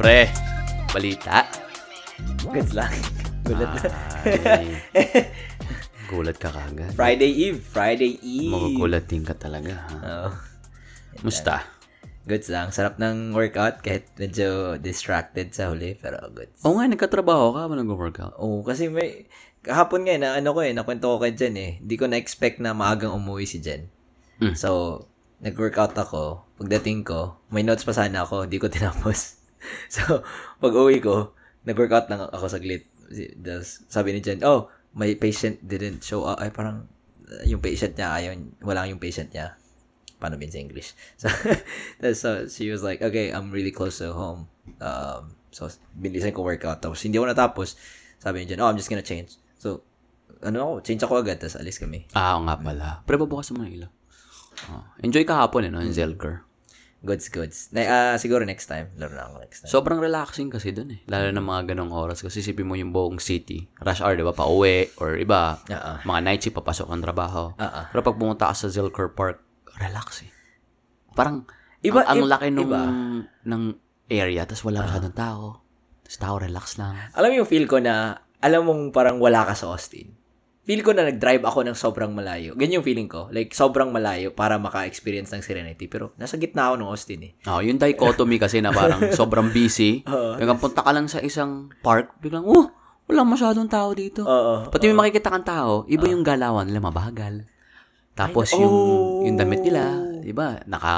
Pre, balita. Goods lang. Gulat na. Gulat ka kagad. Friday Eve. Friday Eve. Magugulatin ka talaga. Ha? Oo. Musta? Goods lang. Sarap ng workout kahit medyo distracted sa huli. Pero goods. Oo nga, nagkatrabaho ka ba nag-workout? Oo, kasi may... Kahapon nga, eh, na ano ko eh, nakwento ko kay Jen eh. Hindi ko na-expect na maagang umuwi si Jen. Mm. So, nag-workout ako. Pagdating ko, may notes pa sana ako, hindi ko tinapos. so, pag uwi ko, nag-workout lang ako saglit. Das- Sabi ni Jen, oh, my patient didn't show up. Ay, parang, uh, yung patient niya, ayaw, wala yung patient niya. Paano bin sa English? So, so, she was like, okay, I'm really close to home. Um, so, bilisan ko workout. Tapos, hindi ako natapos. Sabi ni Jen, oh, I'm just gonna change. So, ano ako, change ako agad, tapos alis kami. Ah, nga pala. Pre, babukas mo ng ilaw. Oh. Enjoy ka hapon eh, no? Yung Zelker. Goods, goods. Na, ah, siguro next time. Laro na ako next time. Sobrang relaxing kasi dun eh. Lalo na mga ganong oras. Kasi sipin mo yung buong city. Rush hour, di ba? Pa-uwi. Or iba, Oo. mga night shift, papasok ng trabaho. Oo. Pero pag pumunta ka sa Zilker Park, relax eh. Parang, Iba- ang, ang i- laki nung, iba. ng area, tapos wala masyadong tao. Tapos tao, relax lang. Alam mo yung feel ko na, alam mong parang wala ka sa Austin. Feel ko na nag-drive ako ng sobrang malayo. Ganyan yung feeling ko. Like, sobrang malayo para maka-experience ng Serenity. Pero, nasa gitna ako ng Austin eh. Oh, yung dichotomy kasi na parang sobrang busy. Biglang punta ka lang sa isang park, biglang, oh, wala masyadong tao dito. Oo. Pati may makikita kang tao, iba yung galawan nila, mabagal. Tapos Ay, yung oh. yung damit nila, 'di ba? Naka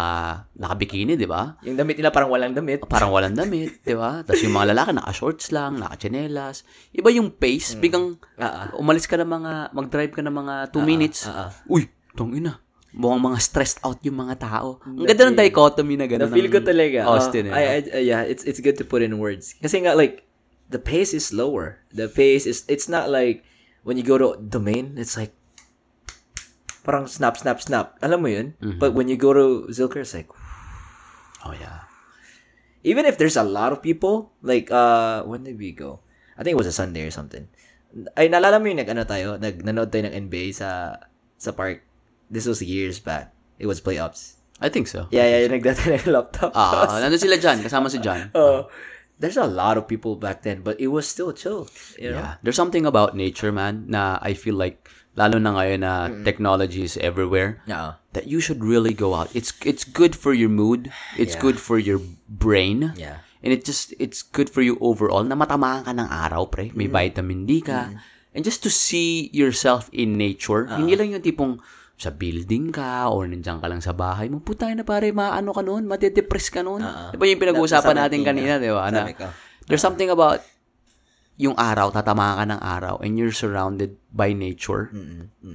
naka-bikini, 'di ba? Yung damit nila parang walang damit. Parang walang damit, 'di ba? Tapos yung mga lalaki naka-shorts lang, naka-tsinelas. Iba yung pace, biglang Ah, ah. umalis ka ng mga mag-drive ka ng mga 2 minutes. ah, ah. Uy, tong ina. Mukhang mga stressed out yung mga tao. Ang ganda ng dichotomy na gano'n. Na-feel ko talaga. Austin, Oh, eh. I, I, uh, yeah, it's it's good to put in words. Kasi nga, like, the pace is slower. The pace is, it's not like, when you go to domain, it's like, parang snap, snap, snap. Alam mo yun? Mm-hmm. But when you go to Zilker, it's like, Oh, yeah. even if there's a lot of people, like, uh, when did we go? I think it was a Sunday or something. Ay, naalala mo yung nag, ano tayo, nag, nanood tayo ng NBA sa, sa park. This was years back. It was playoffs. I think so. Yeah, yeah, yung nagdata ng laptop. Ah, nandun sila kasama si John. Oh, there's a lot of people back then, but it was still chill. You know? Yeah. There's something about nature, man, na I feel like, lalo na ngayon na technology is everywhere, Yeah. that you should really go out. It's it's good for your mood. It's Yeah. good for your brain. Yeah. And it just, it's good for you overall na matamaan ka ng araw, pre. May vitamin D ka. And just to see yourself in nature. Hindi lang yung tipong sa building ka or nandiyan ka lang sa bahay mo. Putay na pare, maano ka noon? Madedepress ka noon. Di ba yung pinag-uusapan natin kanina, di ba? Na, there's something about yung araw, tatama ka ng araw and you're surrounded by nature.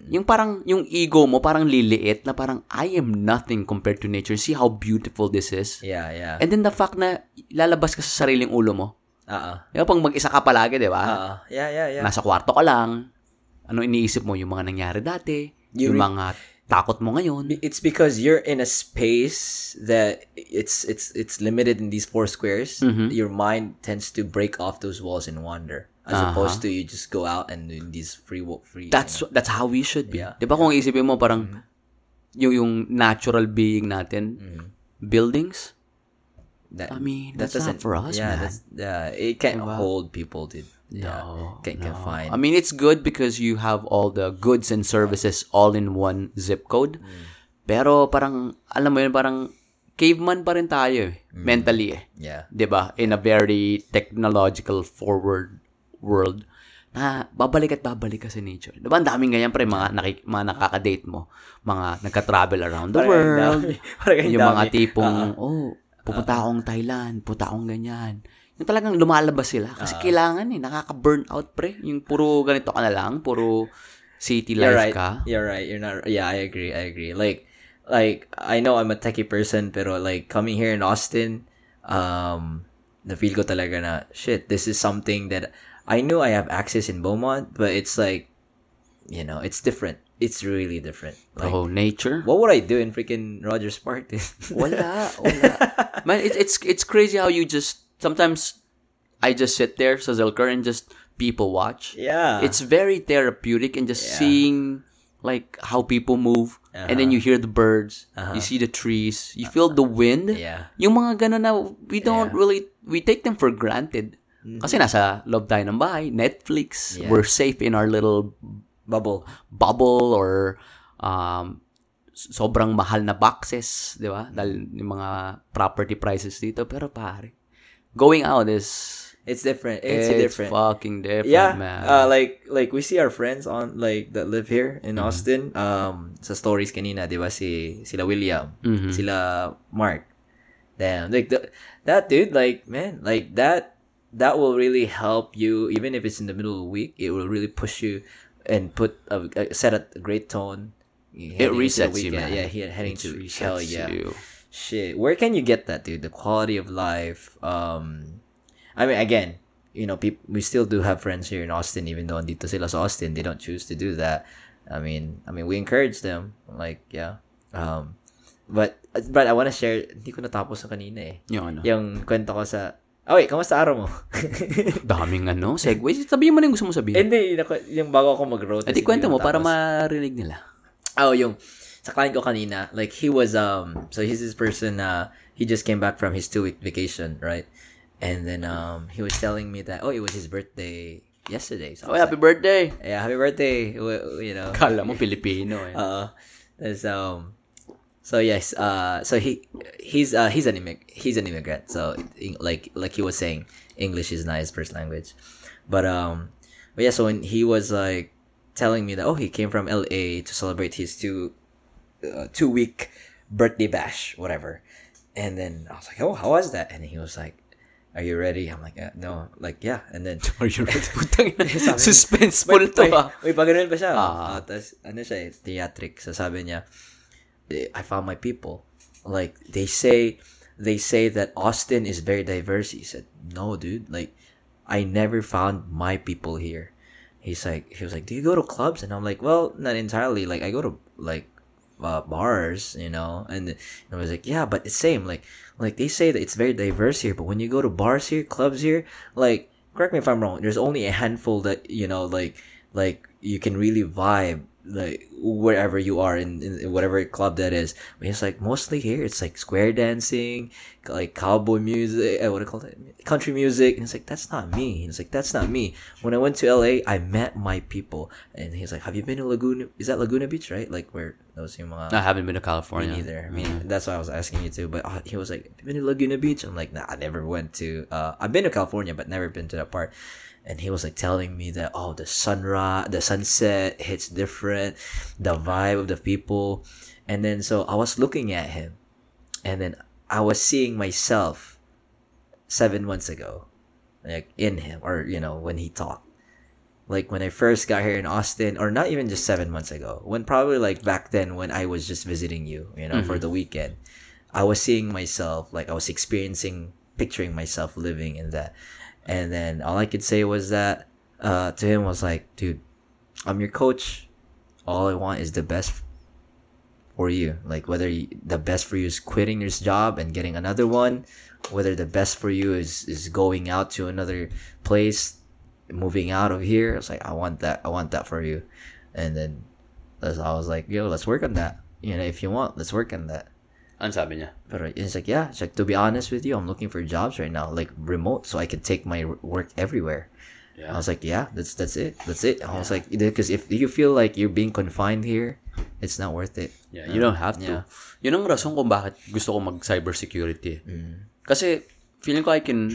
Yung parang, yung ego mo parang liliit na parang, I am nothing compared to nature. See how beautiful this is. Yeah, yeah. And then the fact na lalabas ka sa sariling ulo mo. Oo. Ba pag mag-isa ka palagi, di ba? Oo. Yeah, yeah, yeah. Nasa kwarto ka lang. Ano iniisip mo? Yung mga nangyari dati. You yung re- mga takot mo ngayon. It's because you're in a space that it's it's it's limited in these four squares. Mm-hmm. Your mind tends to break off those walls and wander, as opposed to you just go out and do these free walk free. Uh-huh. That's that's how we should be. Yeah. Mm-hmm. 'Di ba kung isipin mo parang yung yung natural being natin, buildings, that, I mean, that that's not doesn't- for us, yeah, man. that's yeah. It can't hold people to yeah, No, can no. confine. I mean, it's good because you have all the goods and services all in one zip code. Mm. Pero parang, alam mo yun, parang caveman pa rin tayo eh, Mm. mentally eh. yeah. ba In a very technological forward world na babalik at babalik ka sa nature. 'Di ba Ang daming ganyan pre, mga, nakik- mga nakaka-date mo, mga nagka-travel around the world. Parang ang yung mga tipong, oh, pupunta akong Thailand, pupunta akong ganyan. Yung talagang lumalabas sila. Kasi kailangan eh, nakaka-burn out pre. Yung puro ganito ka na lang, puro city You're life right. ka. You're right. You're not. Yeah, I agree. I agree. Like, like I know I'm a techie person, pero like coming here in Austin, um, the feel ko talaga na shit. This is something that I knew I have access in Beaumont, but it's like, you know, it's different. It's really different. Like, oh, nature. what would I do in freaking Rogers Park? Wala, wala. Man, it's it's it's crazy how you just sometimes I just sit there sa Zilker and just people watch. yeah. It's very therapeutic and just seeing like how people move and then you hear the birds, you see the trees, you feel the wind. yeah. Yung mga ganun na we don't really we take them for granted. Kasi nasa loob tayo ng bahay, Netflix, Yeah. we're safe in our little Bubble. bubble or um, sobrang mahal na boxes, di ba? Dahil yung mga property prices dito. Pero pare, going out is It's different. It's, it's, different. fucking different, yeah, man. uh, like like we see our friends on like that live here in Mm-hmm. Austin. Um, sa stories kanina, di ba si sila William, Mhm. sila Mark. Damn, like the, that dude, like man, like that that will really help you even if it's in the middle of the week. It will really push you and put a, a set a great tone. it heading into the resets you, man. Yeah, he- heading to hell yeah. you. Shit, where can you get that, dude? The quality of life. Um, I mean, again, you know, people we still do have friends here in Austin, even though dito sila sa Austin, they don't choose to do that. I mean, I mean, we encourage them, like, yeah. Um, but but I want to share. Hindi ko natapos na kanina eh. Yung ano. Yung kwento ko sa. Oh wait, kamusta araw mo? Daming ano, segue. Sabihin mo na yung gusto mo sabihin. Hindi, yung bago ako mag-rotate. Ati kwento mo para marinig nila. Oh, yung sa client ko kanina, like he was um so he's this person uh he just came back from his two week vacation, right? And then um he was telling me that oh it was his birthday yesterday. So Oh, was happy birthday. yeah, happy birthday. w- w- You know. Kala mo Pilipino eh. Uh there's um so yes, uh so he he's uh he's an immig- he's an immigrant. So in- like like he was saying English is not his first language. But um but yeah, so when he was like telling me that oh he came from LA to celebrate his two uh, two week birthday bash whatever. And then I was like, "Oh, how was that?" And he was like, "Are you ready?" I'm like, uh, "No." Like, "Yeah." And then Are you ready? Putang ina. Sabi- Suspenseful to wait, ah. Wait, pa ganun pa siya. Ah. Tas, ano siya eh, theatric. So sabi niya, "Eh, I found my people. Like, they say, they say that Austin is very diverse. He said, no, dude. Like, I never found my people here. He's like, he was like, do you go to clubs? And I'm like, well, not entirely. Like, I go to, like, uh, bars, you know, and, and I was like, yeah, but it's same. Like, like they say that it's very diverse here, but when you go to bars here, clubs here, like, correct me if I'm wrong. There's only a handful that you know, like, like you can really vibe like wherever you are in, in whatever club that is. But it's like mostly here, it's like square dancing, like cowboy music, uh, what do you call it? Country music. And it's like that's not me. And it's like that's not me. When I went to LA, I met my people, and he's like, "Have you been to Laguna? Is that Laguna Beach, right? Like where those yung mga I haven't been to me California. neither. I mean, that's why I was asking you too. But uh, he was like, "Have you been to Laguna Beach?" I'm like, "Nah, I never went to. Uh, I've been to California, but never been to that part." And he was like telling me that oh, the sunrise, the sunset hits different, the vibe of the people, and then so I was looking at him, and then I was seeing myself seven months ago, like in him, or you know when he talked. Like when I first got here in Austin, or not even just seven months ago, when probably like back then when I was just visiting you, you know, for mm-hmm. the weekend, I was seeing myself, like I was experiencing, picturing myself living in that. And then all I could say was that uh, to him was like, dude, I'm your coach. All I want is the best for you. Like whether you, the best for you is quitting this job and getting another one, whether the best for you is is going out to another place moving out of here. It's like, I want that. I want that for you. And then I was like, yo, let's work on that. You know, if you want, let's work on that. Ano sabi niya? But it's like, yeah, it's like, to be honest with you, I'm looking for jobs right now, like remote, so I can take my work everywhere. I was like, yeah, that's that's it. That's it. I was like, because if you feel like you're being confined here, it's not worth it. Yeah, you don't have to. Yeah. Yun ang rason kung bakit gusto ko mag-cybersecurity. Mm. Kasi, feeling ko I can,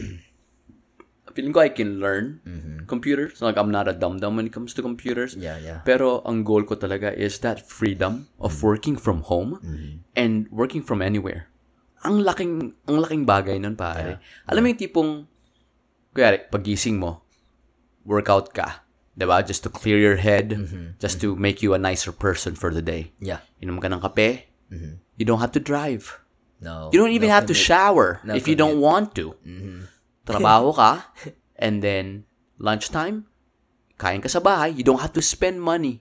feeling ko I can learn computers. Like, I'm not a dumb-dumb when it comes to computers. Mm-hmm. Yeah, yeah. Pero, ang goal ko talaga is that freedom of working from home and working from anywhere. Ang laking, ang laking bagay nun, pare. Alam mo yung tipong, kaya, pagising mo, workout ka. 'di ba? Just to clear your head, just to make you a nicer person for the day. Yeah. Inom ka ng kape, you don't have to drive. No. You don't even no have to commute. shower No if you don't want to. Trabaho ka, and then lunchtime, kain ka sa bahay, you don't have to spend money.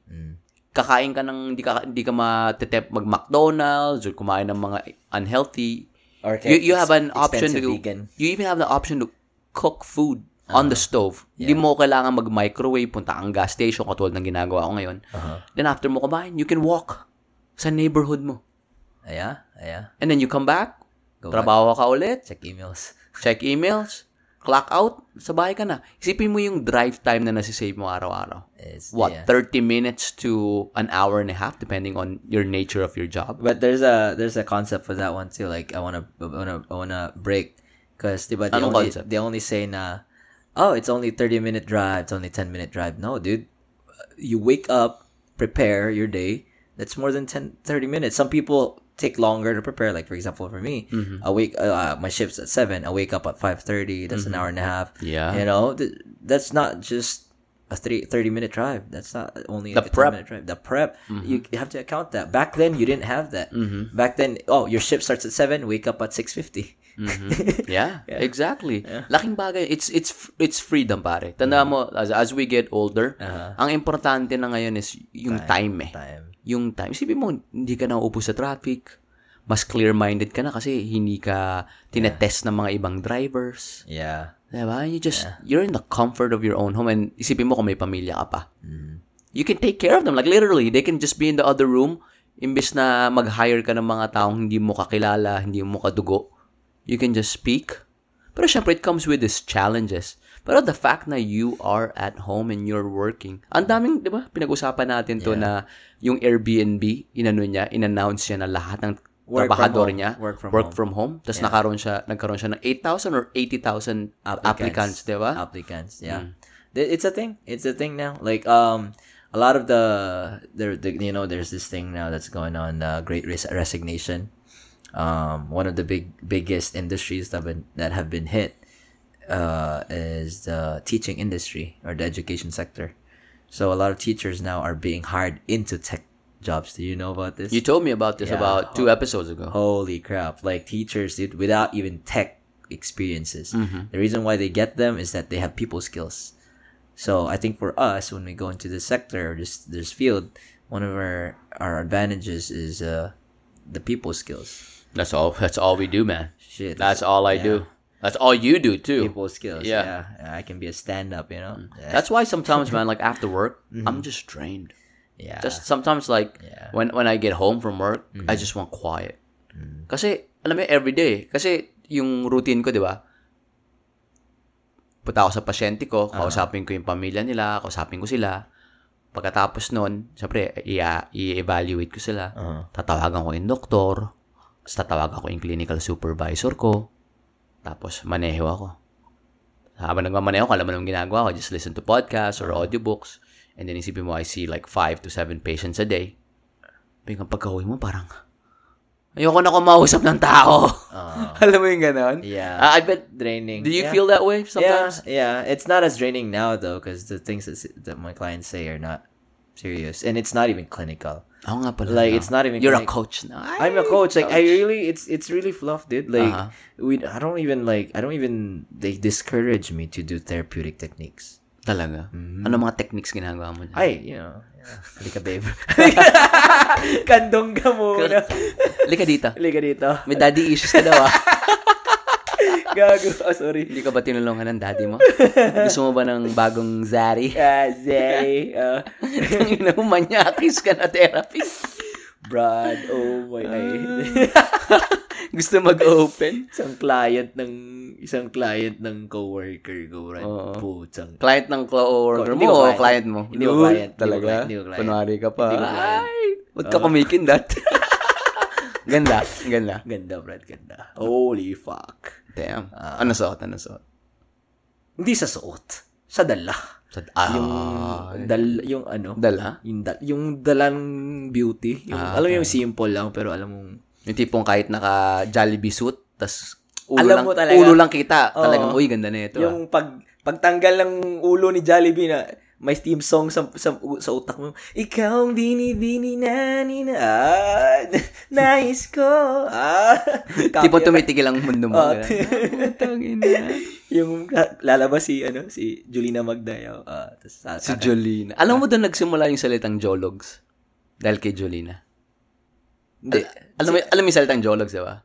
Kakain ka ng, hindi ka, hindi ka matetep mag-McDonald's or kumain ng mga unhealthy. Or You, you have an option to, vegan. you even have the option to cook food on the stove. Hindi mo kailangan mag-microwave, punta ang gas station, katulad ng ginagawa ko ngayon. Then after mo kumain, you can walk sa neighborhood mo. Yeah, yeah. And then you come back, Go trabaho ka ulit, Check emails. check emails, clock out, sa bahay ka na. Isipin mo yung drive time na nasisave mo araw-araw. It's, What, yeah. 30 minutes to an hour and a half, depending on your nature of your job? But there's a there's a concept for that one too. Like I wanna I wanna I wanna break because they Anong only concept? they only say na oh it's only thirty minute drive, it's only ten minute drive. No, dude, you wake up, prepare your day. That's more than 10, 30 minutes. Some people take longer to prepare. Like for example, for me, Mm-hmm. I wake uh, my shift's at seven. I wake up at five thirty. That's Mm-hmm. an hour and a half. Yeah. you know th- that's not just a three, 30 minute drive. That's not only The like a 10 prep. minute drive. The prep, you you have to account that. Back then, you didn't have that. Mm-hmm. Back then, oh, your shift starts at 7, wake up at 6.50. Mm-hmm. Yeah, exactly. Laking bagay. It's it's it's freedom pare. Tanda mo as, as we get older, Uh-huh. ang importante na ngayon is yung time, eh. Time. Yung time. Isipin mo, hindi ka nauupo sa traffic. Mas clear-minded ka na kasi hindi ka tinetest ng mga ibang drivers. Yeah. Diba? You just, you're in the comfort of your own home and isipin mo kung may pamilya ka pa. Mm-hmm. You can take care of them. Like literally, they can just be in the other room imbes na mag-hire ka ng mga taong hindi mo kakilala, hindi mo kadugo. You can just speak. Pero syempre, it comes with its challenges. Pero the fact na you are at home and you're working, ang daming, di ba, pinag-usapan natin to na yung Airbnb, inano niya, in-announce niya na lahat ng Work from trabahador home. niya, Work from work home. from home. Tapos nagkaroon siya, nagkaroon siya ng 8,000 or 80,000 applicants, di ba? Applicants, yeah. Th- It's a thing. It's a thing now. Like, um, a lot of the, there, the, you know, there's this thing now that's going on, uh, Great res- Resignation. Um, one of the big, biggest industries that have been, that have been hit, uh, is the teaching industry or the education sector. So a lot of teachers now are being hired into tech jobs. Do you know about this? You told me about this Yeah. about two episodes ago. Holy crap. Like teachers, did without even tech experiences. Mm-hmm. The reason why they get them is that they have people skills. So I think for us, when we go into this sector or this this field, one of our our advantages is uh the people skills. That's all. That's all we do, man. Shit. That's all I do. That's all you do too. people skills. Yeah. Yeah. I can be a stand up, you know? Yeah. That's why sometimes, man, like after work, I'm just drained. yeah. Just sometimes, like Yeah. when when I get home from work, I just want quiet. Kasi alam mo, every day. Kasi yung routine ko, di ba? Punta ako sa pasyente ko, kausapin ko yung pamilya nila, kausapin ko sila. Pagkatapos nun, syempre, i-evaluate ko sila. Uh-huh. Tatawagan ko yung doktor. Tapos tatawagan ko yung clinical supervisor ko. Tapos maneho ako. Habang nagmamaneho ko, alam mo naman ginagawa ko, just listen to podcasts or audiobooks. And then isipin mo, I see like five to seven patients a day. Biglang pagka-uwi mo, parang, ayoko na kumausap ng tao. alam mo yung ganon? Yeah. Ah, I bet, draining. do you Yeah. feel that way sometimes? Yeah, yeah. It's not as draining now though, because the things that, that my clients say are not serious, and it's not even clinical. Ako nga pala. Like, no? it's not even You're a clinic- coach now. I'm a coach. Like I really, it's it's really fluff, dude. Like Uh-huh. we, I don't even like, I don't even. They discourage me to do therapeutic techniques. Talaga? Ano mga techniques ginagawa mo dyan? Ay, you know, yeah. babe. Kandong ka muna. Lika dito. halika dito. May daddy issues ka daw ah. Gago. Oh, sorry. Hindi ka ba tinulungan ng daddy mo? Gusto mo ba ng bagong Zari? Ah, Zay. Uh, Tangina mo, manyakis ka na therapist. Brad. Oh my. Ay. Gusto mag-open? isang client ng isang client ng coworker ko, Brad. Oo. Putsang. Client ng coworker mo o client. mo? Hindi ko client. Talaga? Hindi ko client. Kunwari ka pa. Hindi ko client. Ay, wag ka kumikindat. ganda, ganda. Ganda, Brad. Ganda. Holy fuck. Damn. Ah. ano suot? Ano suot? Hindi sa suot. Sa dala. Sa, ah, Yung, dal, yung ano. dala? Yung, dal, yung dalang beauty. Yung, Ah, alam mo yung simple lang, pero alam mong, Yung tipong kahit naka Jollibee suit, tas ulo Alam lang, mo talaga. ulo lang kita. Oo. Talagang, uy, ganda na ito. ah. yung pag, pagtanggal ng ulo ni Jollibee na, may theme song sa, sa, sa utak mo. Ikaw ang bini-bini na ninaan. Nais ko. Ah. Copy- tumitigil ang mundo mo. Oh. Ah, yung la- lalabas si ano si Julina Magdayaw. Ah, tas sa, Si Jolina. Alam mo doon nagsimula yung salitang Jologs? Dahil kay Jolina. Hindi. Alam mo, alam mo yung salitang Jologs, di ba?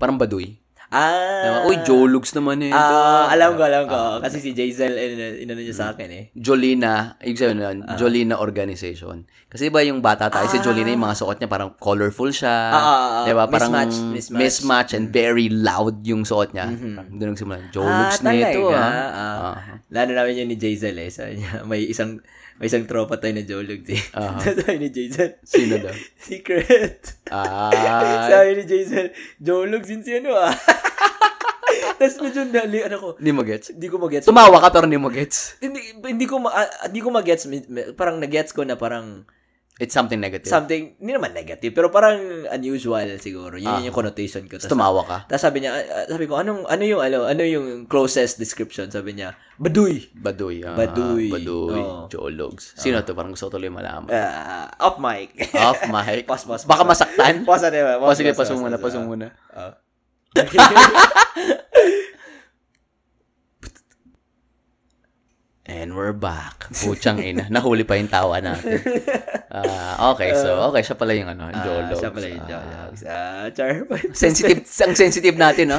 Parang baduy. Ah. Diba? Uy, Jolugs naman eh. Ah, alam ko, alam ko. Ah, Kasi si Jazel, in, inano niya sa akin eh. Jolina, ibig sabihin nun, Jolina Organization. Kasi ba yung bata tayo, si Jolina, yung mga suot niya parang colorful siya. Ah, ah, ah. Diba? Parang Mismatch, mismatch. mismatch and very loud yung suot niya. Doon nagsimula, Ah, Jolugs na ito ah. Ah. Ah. Lalo namin yun ni Jazel eh. Sabi niya, may isang may isang tropa tayo na Jolog eh. Aha. Sabi ni Jazel, Sino daw? secret. Ah, Sabi ni Jazel, Jolog sin si ano ah. Tapos medyo dali, ano ko, hindi mo gets? hindi ko mag-gets. Tumawa ka pero hindi mo gets. hindi, hindi ko ma, ah, hindi ko mi- Parang nag-gets ko na parang It's something negative. something, hindi naman negative, pero parang unusual siguro. Yun yung connotation ko. Tapos tumawa ka. tapos sabi niya, ah, ah, sabi ko, anong, ano yung, ano, ano yung closest description? Sabi niya, baduy. Baduy. Ah, Baduy. Baduy. Oo. Jologs. Sino to? Parang gusto ko tuloy malaman. Ah, off mic. Off mic. Pause, pause, Baka pause. masaktan. Pause na diba? O sige, pasong muna, pasong muna. Ah. And we're back. Putsang ina. Nahuli pa yung tawa natin. Ah, okay, so, okay, siya pala yung ano, Jologs. Siya pala yung Ah, Jologs. Ah, char. sensitive, ang sensitive natin, no?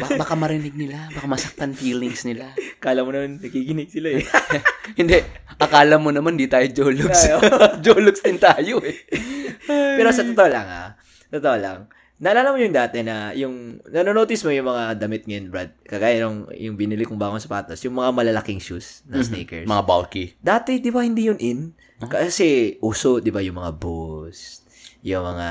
Baka, baka marinig nila, baka masaktan feelings nila. Kala mo naman, nakikinig sila eh. Hindi, akala mo naman di tayo Jologs. Jologs din tayo eh. Pero sa totoo lang ah, totoo lang, naalala mo yung dati na, yung, nanonotice mo yung mga damit ngayon, Brad, kagaya nung, yung binili kong bagong sapatos, yung mga malalaking shoes na sneakers. Mga bulky. Dati, di ba, hindi yun in? Kasi, uso, di ba, yung mga Boost, yung mga,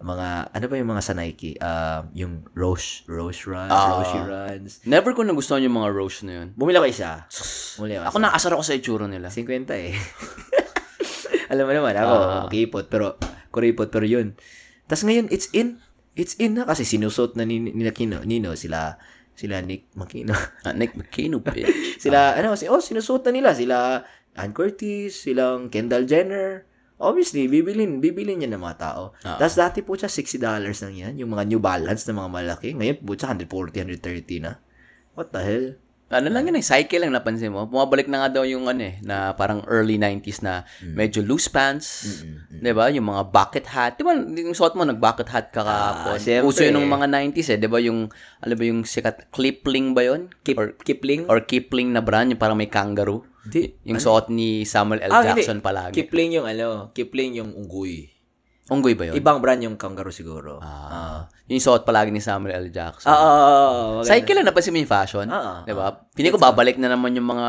mga, ano ba yung mga sa Nike? Uh, yung Roche, Roche Run, Ah. Roche Runs. Never ko nagustuhan yung mga Roche na yun. Bumili ako isa. Bumili ako Ako naasar ako sa itsura nila. 50 eh. Alam mo naman, ako, Ah. makipot, pero, kuripot, pero yun. Tapos ngayon, it's in. It's in na kasi sinusot na ni, nila Kino, Nino, sila, sila Nick Makino. Ah, Nick McCain, bitch. sila, ano, kasi, oh, sinusot na nila, sila Ann Curtis, silang Kendall Jenner. Obviously, bibilin, bibilin yan ng mga tao. Ah. Tapos dati po siya, $60 lang yan. Yung mga New Balance na mga malaki. Ngayon po siya, 140, 130 na. What the hell? Ano lang yun eh, cycle lang napansin mo. Bumabalik na nga daw yung ano eh, na parang early 90s na medyo loose pants. Di ba? Yung mga bucket hat. Di ba, yung suot mo, nag-bucket hat ka Ah, kapon. syempre. Uso yun ng mga 90s eh. Di ba yung, ano ba yung sikat, Kipling ba yun? Kip, or, Kipling? or Kipling na brand, yung parang may kangaroo. Di, Yung suot ni Samuel L. Ah, hindi. Jackson palagi. Kipling yung ano, Kipling yung unggoy. Unggoy ba yun? Ibang brand yung kangaroo siguro. Ah, yung suot palagi ni Samuel L. Jackson. Ah, ah, ah, ah, maganda. Cycle lang napansin mo yung fashion. Ah, ah, 'Di ba? Pili ko babalik na naman yung mga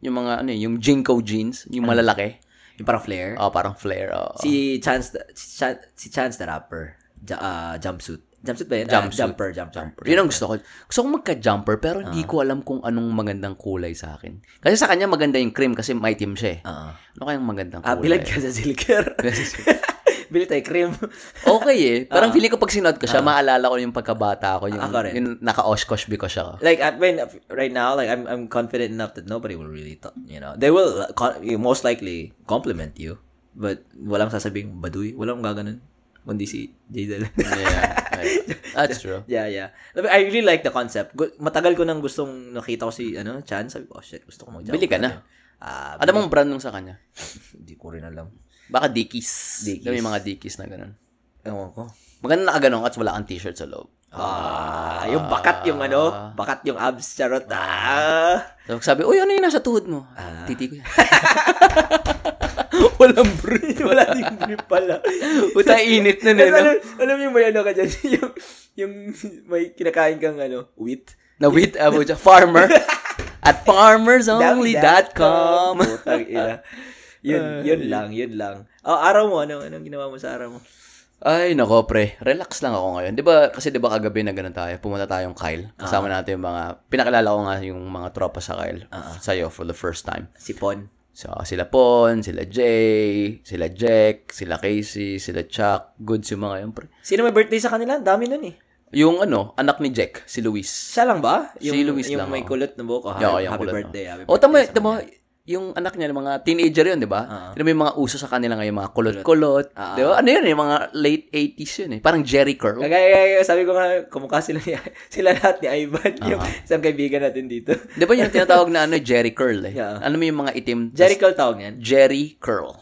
yung mga ano eh, yung Jinko jeans, yung malalaki. Yung parang flare. Oh, parang flare. Oh. Si Chance, the- si Chance, si Chance the Rapper. Ja, ah, jumpsuit. Jumpsuit ba yun? Ah, Jumpsuit. jumper, jumper. Yun ang gusto ko. Gusto ko magka-jumper pero hindi ko alam kung anong magandang kulay sa akin. Kasi sa kanya maganda yung cream kasi maitim siya eh. Ah. Ano kayang magandang Ah, kulay? bilag ka sa silker. Bili tayo cream. okay eh. Parang feeling ko pag sinuot ko siya, maalala ko yung pagkabata ko. Yung, Ako rin. yung naka-oshkosh ko siya. like, I mean, right now, like, I'm, I'm confident enough that nobody will really, th- you know, they will uh, con- most likely compliment you. But, walang sasabing, baduy. Walang gaganon. Kundi si Jazel. Yeah. That's true. Yeah, yeah. I really like the concept. Matagal ko nang gustong nakita ko si ano, Chan. Sabi ko, oh shit, gusto ko mag Bili ka na. Ah, Ano mong brand nung sa kanya? hindi ko rin alam. Baka Dickies. Dickies. Diba yung mga Dickies na ganun. Ewan ko. Maganda na ganun at wala kang t-shirt sa loob. Ah, yung bakat yung ano, bakat yung abs, charot. Ah. So, sabi, uy, ano yung nasa tuhod mo? Ah. Titi ko yan. Walang brief. Wala ding grip pala. Puta, init na Tapos nila. alam, alam yung may ano ka dyan, yung, yung may kinakain kang ano, wheat. Na wait, abo dyan. Farmer. At farmersonly.com. Putang ina. Yun, yun lang, yun lang. Oh, araw mo, ano, anong ginawa mo sa araw mo? Ay, nako pre. Relax lang ako ngayon. 'Di ba kasi 'di ba kagabi na ganun tayo. Pumunta tayong Kyle. Kasama natin yung mga pinakilala ko nga yung mga tropa sa Kyle sa'yo for the first time. Si Pon. So, sila Pon, sila Jay, sila Jack, sila Casey, sila Chuck. Goods yung mga yun, pre. Sino may birthday sa kanila? Dami nun eh. Yung ano, anak ni Jack, si Luis. Siya lang ba? Yung, Si Luis yung lang, may oh. kulot na buhok. Oh, Yeah, happy, yung happy kulot, birthday. Happy O, tama, tama, yung anak niya, mga teenager yun, di ba? Uh-huh. may mga uso sa kanila ngayon, mga kulot-kulot. Di ba? Ano yun, eh, mga late 80s yun eh. Parang Jerry Curl. Kaya, sabi ko nga, kumukha sila, ni, sila lahat ni Ivan, yung isang kaibigan natin dito. Di ba yung tinatawag na ano, Jerry Curl eh? Yeah. Ano mo yung mga itim? Jericho tawag niyan. Jerry Curl.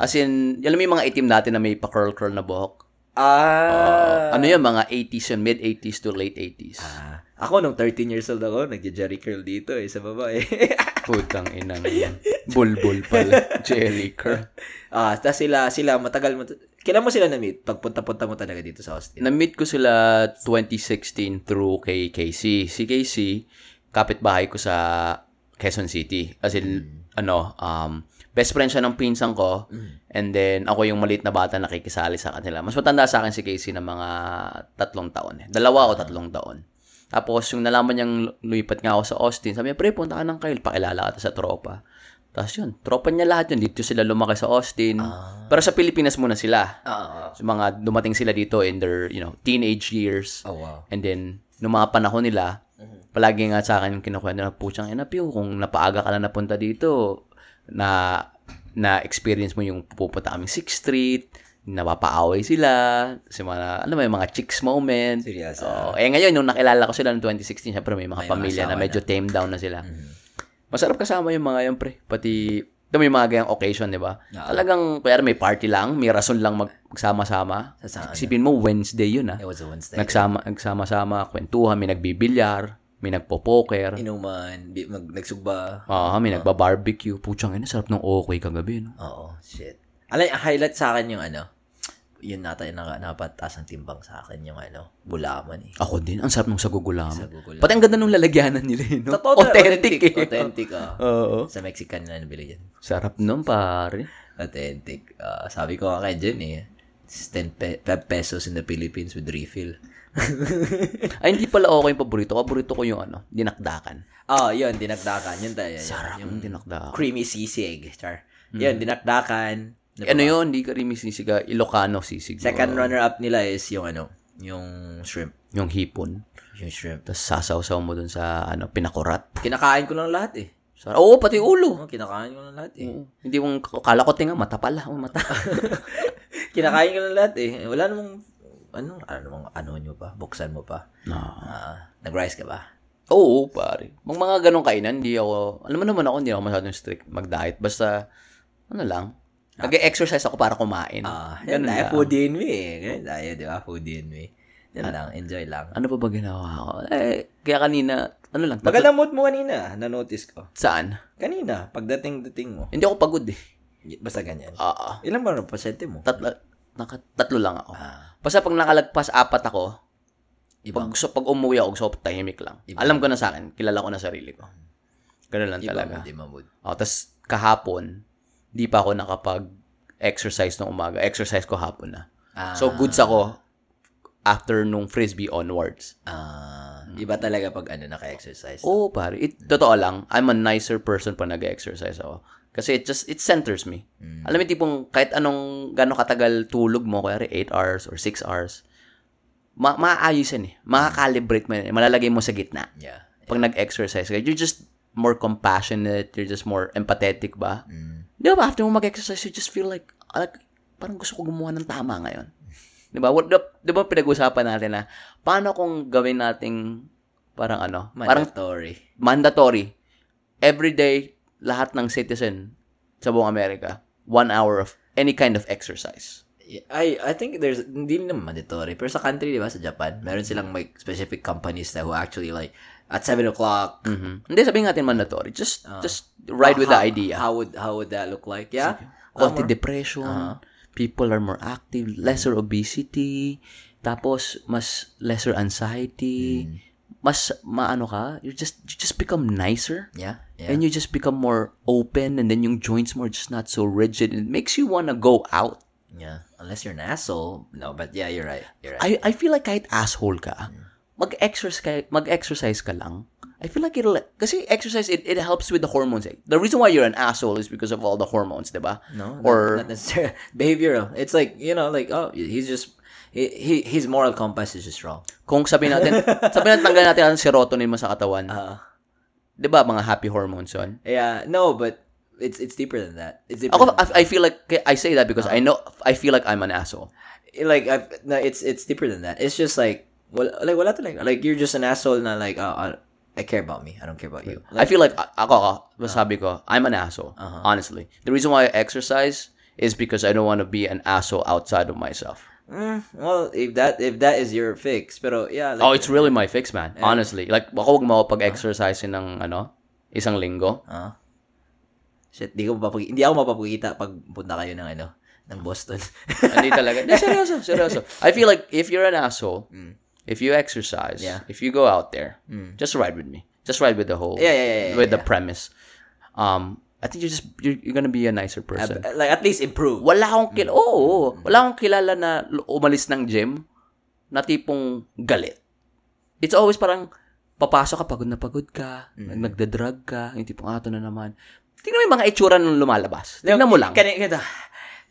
As in, alam mo yung mga itim natin na may pa-curl-curl na buhok? Ah. ano yun, mga 80s yun, mid-80s to late 80s. Ah. Ako, nung 13 years old ako, nagja-jerry curl dito eh, sa baba eh. Putang inang yan. Bulbul pala. Jerry curl. ah, tapos sila, sila, matagal mo, kailan mo sila na-meet? Pagpunta-punta mo talaga dito sa Austin. Na-meet ko sila 2016 through kay Casey. Si Casey, kapitbahay ko sa Quezon City. As in, ano, um, best friend siya ng pinsan ko. And then, ako yung maliit na bata na nakikisali sa kanila. Mas matanda sa akin si Casey ng mga tatlong taon. Eh. Dalawa o tatlong taon. Tapos, yung nalaman niyang lumipat nga ako sa Austin, sabi niya, pre, punta ka ng Kyle, pakilala ka sa tropa. Tapos yun, tropa niya lahat yun. Dito sila lumaki sa Austin. Pero sa Pilipinas muna sila. Ah. So, mga dumating sila dito in their, you know, teenage years. Oh, wow. And then, nung mga panahon nila, palagi nga sa akin kinukwento na, putsang ina, Piyo, kung napaaga ka lang napunta dito, na na experience mo yung pupunta kaming 6th Street, napapaaway sila, si mga, ano yung mga chicks moment. Seryoso. Oo. eh ngayon, nung nakilala ko sila noong 2016, syempre may mga May mga pamilya na medyo tame down na sila. Masarap kasama yung mga yan, pre. Pati, ito may mga gayang occasion, di ba? Oo. Talagang, kaya may party lang, may rason lang mag- magsama-sama. Isipin mo, Wednesday yun, ah. It was a Wednesday. Nagsama, nagsama-sama, kwentuhan, may nagbibilyar, may nagpo-poker, Inuman, mag, nagsugba. ah, may nagba-barbecue. Putsang ina, sarap ng okay kagabi, no? Oo, shit. Ang highlight sa akin yung ano, yun nata yung naka, napataas ang timbang sa akin yung ano, bulaman eh. Ako din, ang sarap ng sagugulaman. Sagugulaman. Pati ang ganda ng lalagyanan nila, eh, no? Totoo na, authentic, eh. Authentic, ah. Oo. Sa Mexican na nabili yan. Sarap nun, pare. Authentic. Ah, sabi ko nga kay Jen eh, it's 10 pe- 5 pesos in the Philippines with refill. Ay, hindi pala okay yung paborito. Paborito ko yung ano, dinakdakan. Oh, yun, dinakdakan. Yun tayo. Yun, Sarap yung ng dinakdakan. creamy sisig. Char. Yun, dinakdakan. Diba? Ano yun, hindi ka rin sisiga, Ilocano sisig. Second runner-up nila is yung ano, yung shrimp. Yung hipon. Yung shrimp. Tapos sasaw-saw mo dun sa ano, pinakurat. Kinakain ko lang lahat eh. Sarap. Oo, pati ulo. Oh, kinakain ko lang lahat eh. Oo. Hindi mong, kala ko tinga, mata pala. Oh, mata. Kinakain ko lang lahat eh. Wala namang, ano, ano namang, ano nyo pa? Buksan mo pa. no. Ah, nag-rice ka ba? Oo, pare. Mga mga ganong kainan, hindi ako, alam mo naman ako, hindi ako masyadong strict mag-diet. Basta, ano lang, nag-exercise ako para kumain. Ah, yan Ganun tayo, foodie in me eh. Ganyan tayo, di ba? Foodie in me. Yan lang, enjoy lang. Ano pa ba ginawa ko? Eh, kaya kanina, ano lang, tatlo- Magandang mood mo kanina, na-notice ko. saan? Kanina, pagdating-dating mo. Hindi ako pagod eh. Basta ganyan. Ah, Ilan ba ang pasyente mo? tatlo, naka, tatlo lang ako. Ah, Basta pag nakalagpas apat ako, ibang. pag, gusto, pag umuwi ako, gusto ko tahimik lang. Iba. Alam ko na sa akin, kilala ko na sarili ko. Ganun lang Ibang talaga. mood, ibang mood. Oh, tapos kahapon, di pa ako nakapag-exercise ng umaga. Exercise ko hapon na. Ah, So, goods ako after nung frisbee onwards. Ah, iba talaga pag ano, naka-exercise. Oo, pare. It, totoo lang, I'm a nicer person pag nag-exercise ako. Kasi it just, it centers me. Mm. Alam mo, tipong kahit anong, gano'ng katagal tulog mo, kaya 8 hours or 6 hours, ma maayos yan eh. Makakalibrate mo yan. eh. Malalagay mo sa gitna. Yeah. Pag nag-exercise ka, you're just more compassionate, you're just more empathetic ba? Mm. Di ba, after mo mag-exercise, you just feel like, like, parang gusto ko gumawa ng tama ngayon. Di ba? Di ba pinag-usapan natin na, paano kung gawin nating, parang ano, parang Mandatory. mandatory, every day, lahat ng citizen sa buong Amerika, one hour of any kind of exercise. I I think there's hindi naman mandatory. Pero sa country, di ba, sa Japan, meron silang like specific companies na who actually like at 7 o'clock. Mhm. Hindi, sabihin natin mandatory. Just, just ride with the how, idea. How would how would that look like? Yeah. konti Amor? depression, people are more active, lesser obesity, tapos mas lesser anxiety, mas maano ka, you just you just become nicer Yeah. Yeah. and you just become more open and then yung joints more just not so rigid. It makes you wanna go out. yeah. Unless you're an asshole. No, but yeah, you're right. You're right. I I feel like kahit asshole ka, mag-exercise mag-exercise ka lang. I feel like it'll, kasi exercise, it, it helps with the hormones. Eh. The reason why you're an asshole is because of all the hormones, di ba? no, Or, not, necessarily behavioral. It's like, you know, like oh, he's just he, he his moral compass is just wrong. kung sabihin natin, sabihin natin tanggal natin ang serotonin mo sa katawan, Uh, 'di ba mga happy hormones 'yon? yeah, no, but it's it's deeper than that. It's deeper Ako than I, I feel like I say that because I know I feel like I'm an asshole. like I've, no, it's it's deeper than that. It's just like well, like wala talaga. Like you're just an asshole na like uh, uh, I care about me. I don't care about you. I feel like ako ako, masabi ko, I'm an asshole. Uh-huh. Honestly. The reason why I exercise is because I don't want to be an asshole outside of myself. Mm, well, if that if that is your fix, pero yeah, like, oh, it's really my fix, man. Honestly. Like, ako huwag mo ako pag-exercise ng, ano, isang linggo. Ah. shit, di ko mapapag hindi ako mapapakita pag punta kayo ng ano, ng Boston. Hindi talaga. Hindi, seryoso, seryoso. I feel like if you're an asshole, if you exercise, Mm. Yeah. if you go out there, Mm. just ride with me. Just ride with the whole, Yeah, yeah, yeah, yeah, with the yeah. premise. Um, I think you're just, you're, you're gonna be a nicer person. like at least improve. Wala akong Mm. kilala, oo, oo. wala akong kilala na umalis ng gym na tipong galit. It's always parang, papasok ka, pagod na pagod ka, Mm. nagda-drug ka, yung tipong, ato na naman. Tingnan mo yung mga itsura nung lumalabas. Tingnan mo lang. Kani ganito.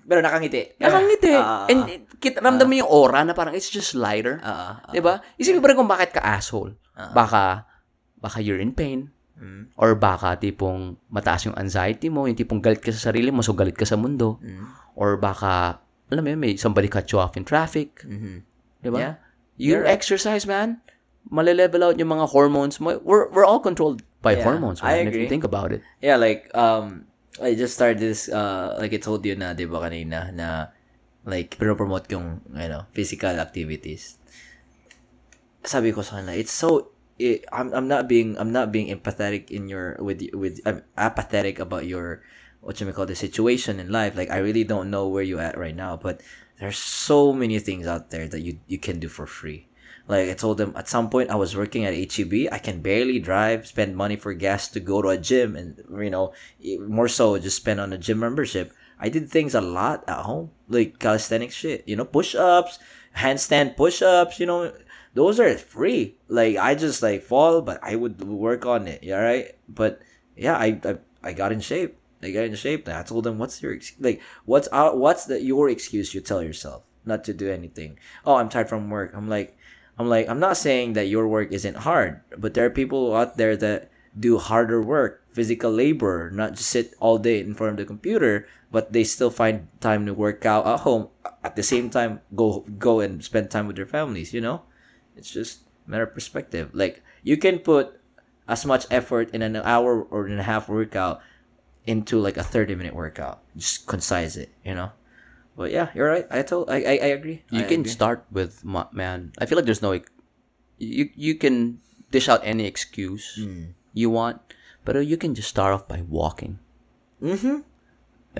Pero nakangiti. Nakangiti. Ah, ah, And it- kit, ramdam mo yung aura na parang it's just lighter. ah, ah. 'Di ba? Isipin mo rin kung bakit ka asshole. Ah. Baka baka you're in pain Mm. or baka tipong mataas yung anxiety mo, yung tipong galit ka sa sarili mo, so galit ka sa mundo. Mm. Or baka alam mo yun, may somebody cut you off in traffic, Mhm. 'di ba? Yeah. You You're right. exercise, man. Male-level out yung mga hormones mo. We're we're all controlled by Yeah, hormones, I man, if you agree. think about it. Yeah, like um I just started this uh like I told you na 'di ba kanina na like promote yung you know, physical activities. Sabi ko sa kanila, it's so it, I'm I'm not being I'm not being empathetic in your with with I'm apathetic about your what you may call the situation in life. Like I really don't know where you at right now, but there's so many things out there that you you can do for free. Like I told them at some point I was working at HEB. I can barely drive, spend money for gas to go to a gym and you know, more so just spend on a gym membership. I did things a lot at home, like calisthenics shit, you know, push-ups, handstand push-ups, you know, those are free. Like I just like fall, but I would work on it, all right? But yeah, I I, I got in shape. I got in shape. And I told them, "What's your like? What's our, what's the your excuse you tell yourself not to do anything? Oh, I'm tired from work. I'm like, I'm like, I'm not saying that your work isn't hard, but there are people out there that do harder work, physical labor, not just sit all day in front of the computer, but they still find time to work out at home. At the same time, go go and spend time with their families. You know, it's just matter of perspective. Like you can put as much effort in an hour or and a half workout into like a 30 minute workout just concise it you know but yeah you're right i told i i, I agree You I can agree. start with man. I feel like there's no you you can dish out any excuse Mm. you want, but you can just start off by walking. mm-hmm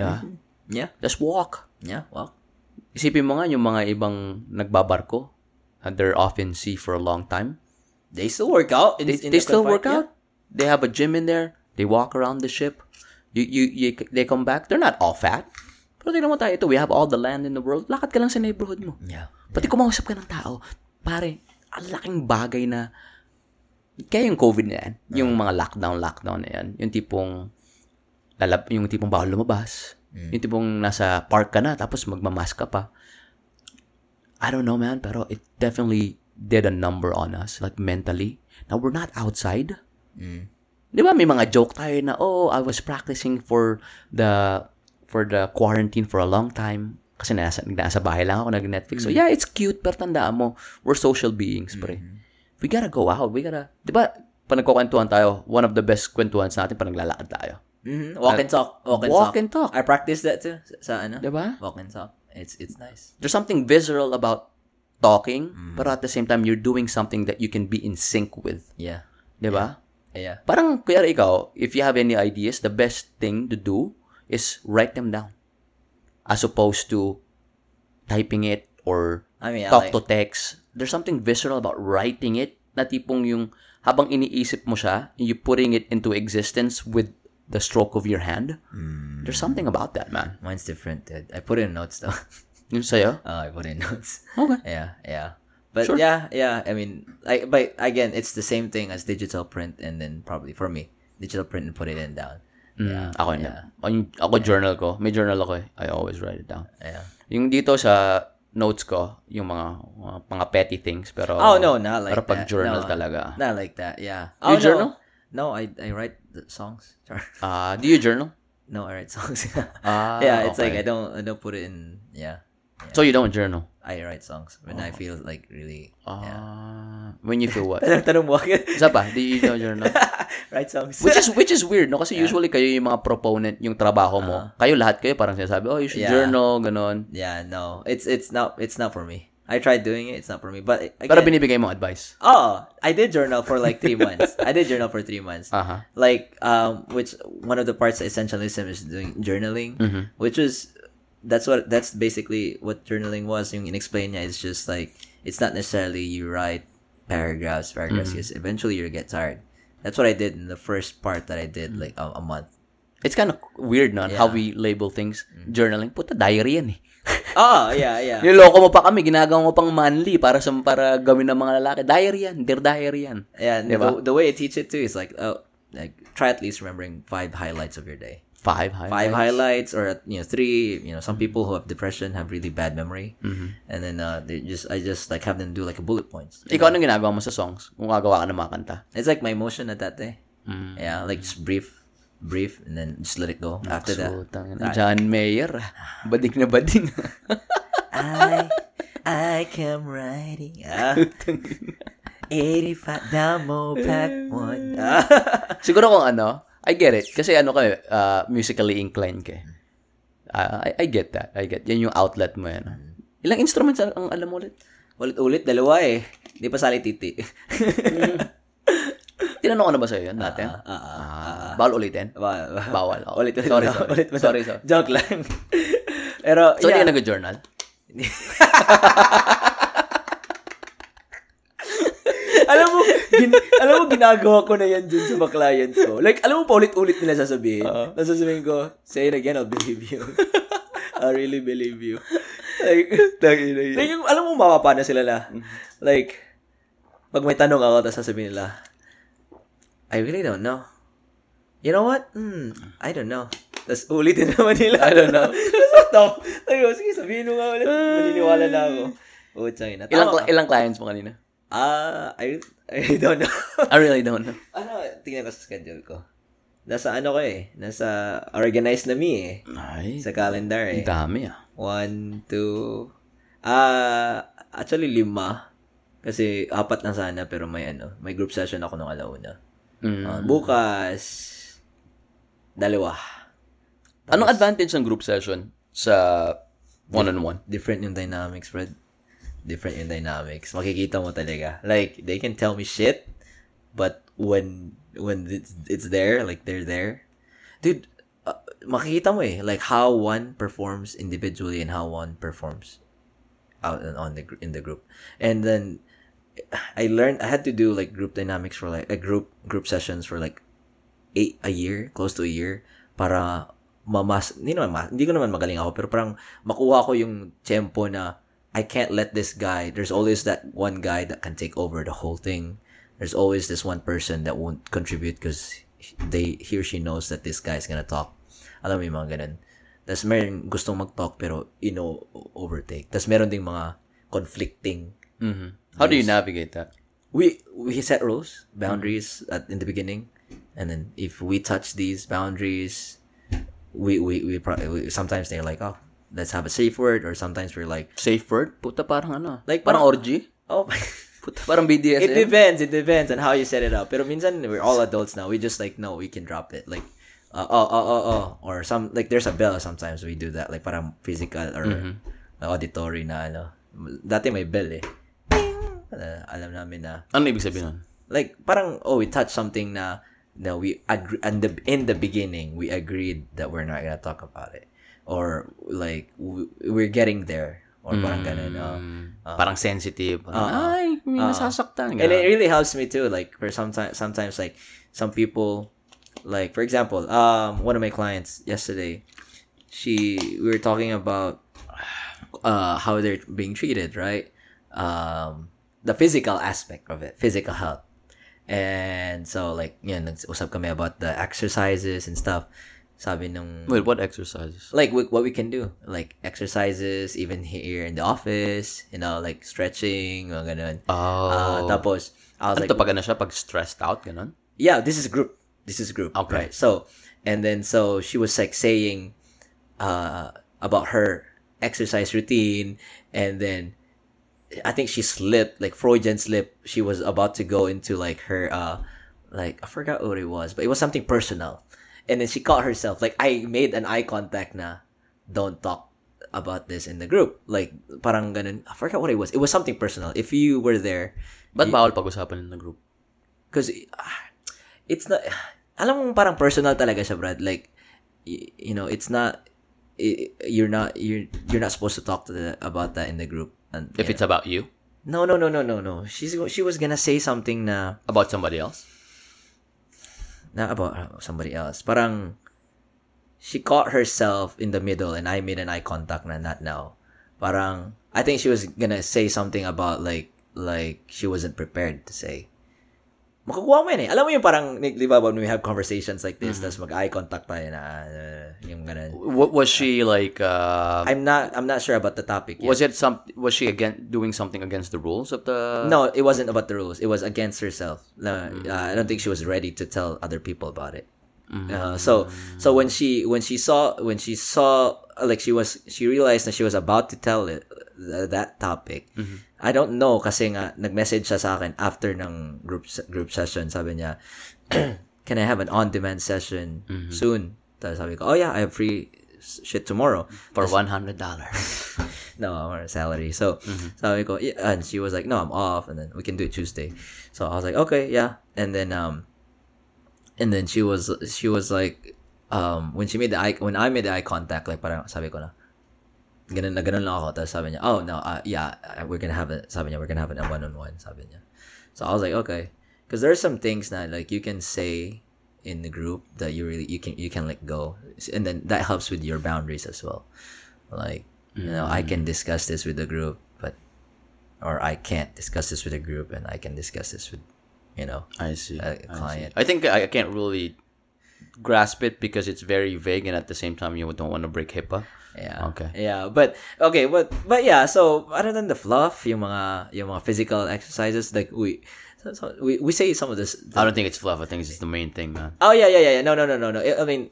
Yeah, yeah just walk. yeah well Isipin mo nga yung mga ibang nagbabarko, and they're off in sea for a long time. they still work out in, They, in they the still work out. They have a gym in there. They walk around the ship. You, you, you, they come back. They're not all fat. Pero tingnan mo tayo ito. We have all the land in the world. Lakad ka lang sa neighborhood mo. yeah Pati kumausap ka ng tao, pare, ang laking bagay na, kaya yung COVID na yan, yung mga lockdown, lockdown na yan, yung tipong, lalab, yung tipong bawal lumabas, yung tipong nasa park ka na, tapos magmamask ka pa. I don't know, man, pero it definitely did a number on us, like mentally. Now, we're not outside. mm. Di ba may mga joke tayo na, oh, I was practicing for the for the quarantine for a long time. Kasi nasa, nasa bahay lang ako, nag-Netflix. So, mm-hmm. yeah, it's cute, pero tandaan mo, we're social beings, pre. Mm-hmm. We gotta go out. We gotta, di ba, pag nagkukwentuhan tayo, one of the best kwentuhan natin pag naglalakad tayo. Mhm. walk and talk walk and Walk talk and talk. i practice that too sa, ano Di ba? walk and talk it's it's nice There's something visceral about talking, mm-hmm. but at the same time, you're doing something that you can be in sync with. yeah Di ba? yeah Parang, kaya ikaw, if you have any ideas, the best thing to do is write them down. As opposed to typing it or i mean talk like, to text. There's something visceral about writing it na tipong yung habang iniisip mo siya, you putting it into existence with the stroke of your hand. Hmm. There's something about that, man. mine's different dude. i put in notes though Yung sa'yo? oh i put in notes Okay. Yeah, yeah. But Sure. yeah, yeah. I mean, like, but again, it's the same thing as digital print, and then probably for me, digital print and put it in down. Mm, ako hindi. Ang- Ako journal ko. May journal ako eh. I always write it down. Yeah. Yung dito sa notes ko, yung mga mga, mga petty things pero Oh no, not like pero pag that. journal no, talaga. Not like that. Yeah. You oh, no. journal? No, I I write the songs. Ah, do you journal? no, I write songs. Ah, yeah, it's okay. like I don't I don't put it in. Yeah. So you don't journal. I write songs when I feel like really Ah, when you feel what? Tanong, mo? Isa pa, do you know journal? write songs. Which is which is weird, no? Kasi usually kayo yung mga proponent yung trabaho mo. kayo lahat kayo parang sinasabi, oh, you should Yeah. journal, ganon. yeah, no. It's it's not it's not for me. I tried doing it, it's not for me. But again, Pero binibigay mo advice. Oh, I did journal for like three months. I did journal for three months. Aha. Like, um, which one of the parts of essentialism is doing journaling, which is that's what that's basically what journaling was. Yung in-explain niya is just like it's not necessarily you write paragraphs, paragraphs. Because eventually you get tired. That's what I did in the first part that I did like a, a month. It's kind of weird, no? How we label things. Journaling. Puta, diary yan eh. Oh yeah, yeah. Niloko mo pa kami, ginagawa mo pang manly para sa para gawin ng mga lalaki. Diary yan. Dear diary yan. Yeah, Diba? the, the way I teach it too is like, oh, like try at least remembering five highlights of your day. Five highlights. five highlights or you know three you know some people who have depression have really bad memory and then uh they just i just like have them do like a bullet points Ikaw anong ginagawa mo sa songs? Kung gagawa ka ng mga kanta. it's like my emotion at that day Mm. yeah like just brief brief and then just let it go after that na. John Mayer. Bading na bading. i i came riding ah 85 damo pack one ah. Siguro kung ano, I get it. Kasi ano ka, uh, musically inclined ka. eh. Ah, I, I get that. I get. Yan yung outlet mo yan. Ilang instruments ang, ang alam mo ulit? ulit-ulit dalawa eh hindi pa sali titi Tinanong ko na ba sa'yo yun natin? ah, ah, Ah, bawal ulitin? Ba- ba- Bawal. Oh. ulit ulit Sorry, sorry. ulit mo Sorry, sorry. joke lang pero So, yeah. hindi ka nag-journal? alam mo, gin, alam mo, ginagawa ko na yan dun sa mga clients ko. Like, alam mo, paulit-ulit nila sasabihin. Uh-huh. Sasabihin ko, say it again, I'll believe you. I really believe you. Like, like yung, alam mo, mapapa na sila na. Like, pag may tanong ako, tapos sasabihin nila, I really don't know. You know what? Hmm, I don't know. Tapos ulitin naman nila. I don't know. Tapos, tayo, sige, sabihin mo nga ulit. Maniniwala na ako. Utang ina. Ilang, ilang clients mo kanina? Ah, I, I don't know. I really don't know. ano, tingnan ko sa schedule ko. Nasa ano ko eh. Nasa organized na me eh. Ay, Sa calendar eh. dami ah. One, two, ah, actually lima. Kasi apat na sana pero may ano, may group session ako nung alauna. Mm. Ah, bukas, dalawa. Anong advantage ng group session sa one-on-one? Different yung dynamics, Fred. Different yung dynamics. Makikita mo talaga. Like, they can tell me shit, but when when it's, it's there, like they're there, dude, uh, makikita mo eh, like how one performs individually and how one performs out and on the in the group. And then I learned I had to do like group dynamics for like a group group sessions for like eight a year, close to a year para mamas hindi naman ma- hindi ko naman magaling ako pero parang makuha ko yung tempo na I can't let this guy there's always that one guy that can take over the whole thing. There's always this one person that won't contribute because they he or she knows that this guy is gonna talk. Alam mo yung mga ganun. Tapos meron gustong mag-talk pero you know overtake. Tapos meron ding mga conflicting Mhm. How do you navigate that? we we set rules boundaries at in the beginning. And then if we touch these boundaries we we we, pro- we sometimes they're like oh let's have a safe word or sometimes we're like Safe word? Puta, parang ano? Like, parang orgy? oh. Puta, parang BDSM? it depends it depends on how you set it up. Pero minsan we're all adults now. We just like no we can drop it. Like uh, oh oh oh oh. Or some like there's a bell sometimes we do that. Like parang physical or auditory na ano. Dati may bell eh. Uh, alam namin na. Ano ibig sabihin nun? like parang oh we touched something na na we agree and the in the beginning we agreed that we're not gonna talk about it or like we, we're getting there. Or parang ganun oh. Mm, parang sensitive. Parang, Ah, ay, may nasasaktan. and it really helps me too like for sometimes sometimes like some people like for example um one of my clients yesterday she we were talking about uh how they're being treated right? Um the physical aspect of it physical health. And so like yun nag-usap kami about the exercises and stuff sabi nung Wait, what exercises? like what we can do like exercises even here in the office you know like stretching mga ganun Oh. Ah, tapos I was ano like ano siya? Pag stressed out, ganun? yeah this is group this is a group Okay. right so and then so she was like saying uh about her exercise routine, and then I think she slipped, like Freudian slip. She was about to go into like her, uh, like I forgot what it was, but it was something personal, and then she caught herself. Like I made an eye contact na, don't talk about this in the group. Like parang ganun. I forgot what it was. It was something personal. If you were there, Ba't bawal pag-usapan in the group? Because it's not, alam mo parang personal talaga siya, Brad. Like, y- you know, it's not, you're not, you're, you're not supposed to talk to the, about that in the group. And, If it's about you? no, no, no, no, no, no. She's, she was gonna say something na, About somebody else? Na about uh, somebody else. Parang, she caught herself in the middle and I made an eye contact na not now. Parang, I think she was gonna say something about like, like, she wasn't prepared to say. Makukuha mo yan eh. Alam mo yung parang, di ba, when we have conversations like this, tas mag-eye contact tayo na, uh, yung ganun. What was she like? Uh, I'm not, I'm not sure about the topic yet. was it some? Was she again doing something against the rules of the? No, it wasn't about the rules. It was against herself. Na, uh, I don't think she was ready to tell other people about it. Uh, so so when she when she saw when she saw like she was she realized that she was about to tell it uh, that topic. I don't know kasi nga nag-message siya sa akin after ng group group session. Sabi niya, "Can I have an on-demand session soon?" Tapos sabi ko, "Oh yeah, I have free shit tomorrow." for one hundred dollars. no, our salary. So, sabi ko, yeah, and she was like, no, I'm off, and then we can do it Tuesday. So I was like, okay, yeah. And then, um, and then she was, she was like, um, when she made the eye, when I made the eye contact, like parang sabi ko na, ganun na ganun lang ako. Tapos sabi niya, oh no, uh, yeah, uh, we're gonna have it. Sabi niya, we're gonna have a one-on-one. Sabi niya. So I was like, okay, because there are some things that like you can say in the group that you really you can you can let go, and then that helps with your boundaries as well. Like you know, I can discuss this with the group, but or I can't discuss this with a group, and I can discuss this with you know I see. a I see. client. I think I can't really grasp it because it's very vague, and at the same time, you don't want to break HIPAA. Yeah. Okay. Yeah, but okay, but but yeah. So other than the fluff, yung mga yung mga physical exercises, like we so, so we we say some of this. I don't think it's fluff. I think it's the main thing, man. Oh yeah, yeah, yeah. yeah. No, no, no, no, no. I mean,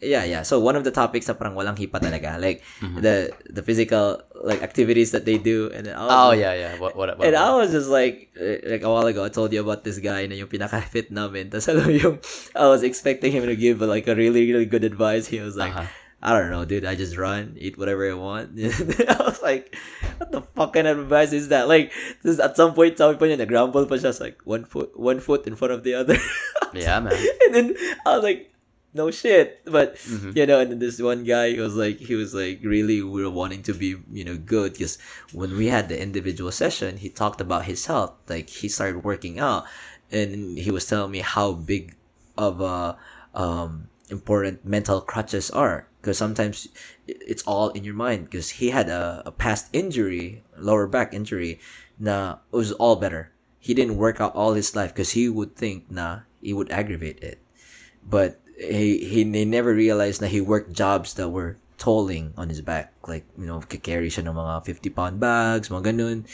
yeah, yeah. So one of the topics na parang walang HIPAA talaga, like the the physical like activities that they do, and then I was Oh yeah, yeah. What what? what And I was just like, like a while ago, I told you about this guy na yung pinaka-fit namin. Tapos alam yung, I was expecting him to give like a really, really good advice. He was like, Uh-huh. I don't know, dude. I just run, eat whatever I want. I was like, what the fucking advice is that? Like, this, at some point, sabi pa niya, nag-rumble pa siya. Like, one foot, one foot in front of the other. yeah, man. and then I was like, no shit. But Mm-hmm. you know, and then this one guy was like, he was like, really, we were wanting to be, you know, good. Because when we had the individual session, he talked about his health. Like he started working out, and he was telling me how big of a um important mental crutches are. Because sometimes it's all in your mind. Because he had a, a past injury lower back injury. Na it was all better. He didn't work out all his life because he would think nah he would aggravate it. But he, he he never realized that he worked jobs that were tolling on his back. Like you know carry siya ng mga 50 pound bags mga ganun.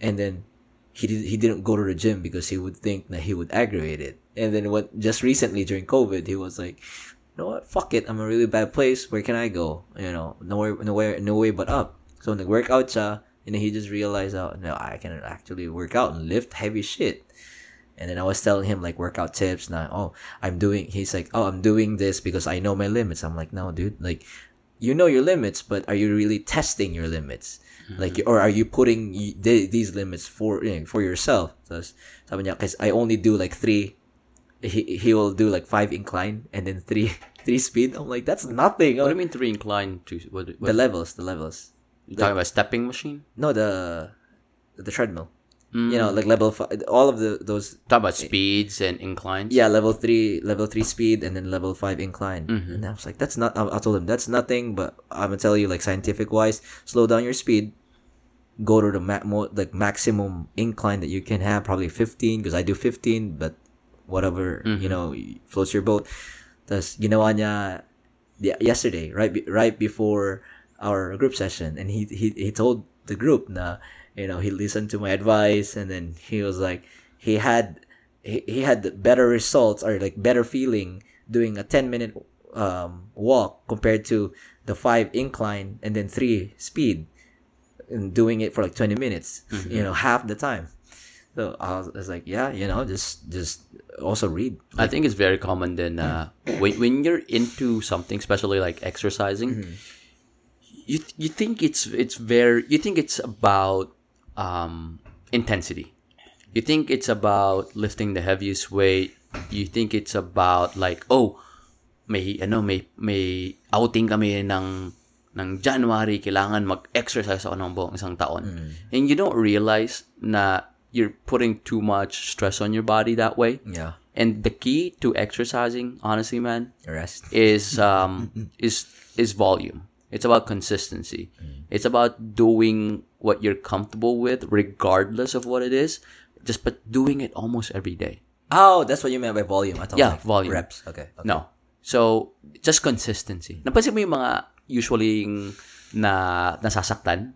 And then he did, he didn't go to the gym because he would think that he would aggravate it. And then what just recently during covid he was like you know what? Fuck it. I'm a really bad place. Where can i go? You know nowhere nowhere no way but up. So nag-workout siya and then he just realized oh no i can actually work out and lift heavy shit and then I was telling him like workout tips. Now, oh, I'm doing. He's like, oh, I'm doing this because I know my limits. I'm like, no, dude. Like, you know your limits, but are you really testing your limits? Like, mm-hmm. or are you putting the- these limits for you know, for yourself? So, sabi niya, because I only do like three. He he will do like five incline and then three three speed. I'm like, that's nothing. What do you mean three incline to? What? what The levels, the levels. you talking about stepping machine? No, the the treadmill. Mm. You know, like level five. All of the those Talk about speeds and inclines. yeah level three level three speed and then level five incline Mm-hmm. and i was like that's not I, I told him that's nothing but i'm gonna tell you like scientific wise slow down your speed go to the ma- mo- like maximum incline that you can have probably 15 because i do 15 but whatever Mm-hmm. you know floats your boat Tapos ginawa niya yesterday right right before our group session and he he he told the group na you know he listened to my advice and then he was like he had he, he had better results or like better feeling doing a 10 minute um walk compared to the five incline and then three speed and doing it for like 20 minutes you know half the time. So I was, I was like yeah you know just just also read. I think it's very common then uh, when when you're into something, especially like exercising, you you think it's it's very you think it's about um, intensity. You think it's about lifting the heaviest weight. You think it's about like oh may ano may may outing kami ng ng January kailangan mag-exercise ako ng buong isang taon. And you don't realize na you're putting too much stress on your body that way. yeah And the key to exercising, honestly, man, rest is um is is volume. It's about consistency. Mm. It's about doing what you're comfortable with, regardless of what it is. Just but doing it almost every day. oh that's what you meant by volume I thought Yeah, like volume. reps okay, okay. No. So just consistency. Napansin mo yung mga usually na nasasaktan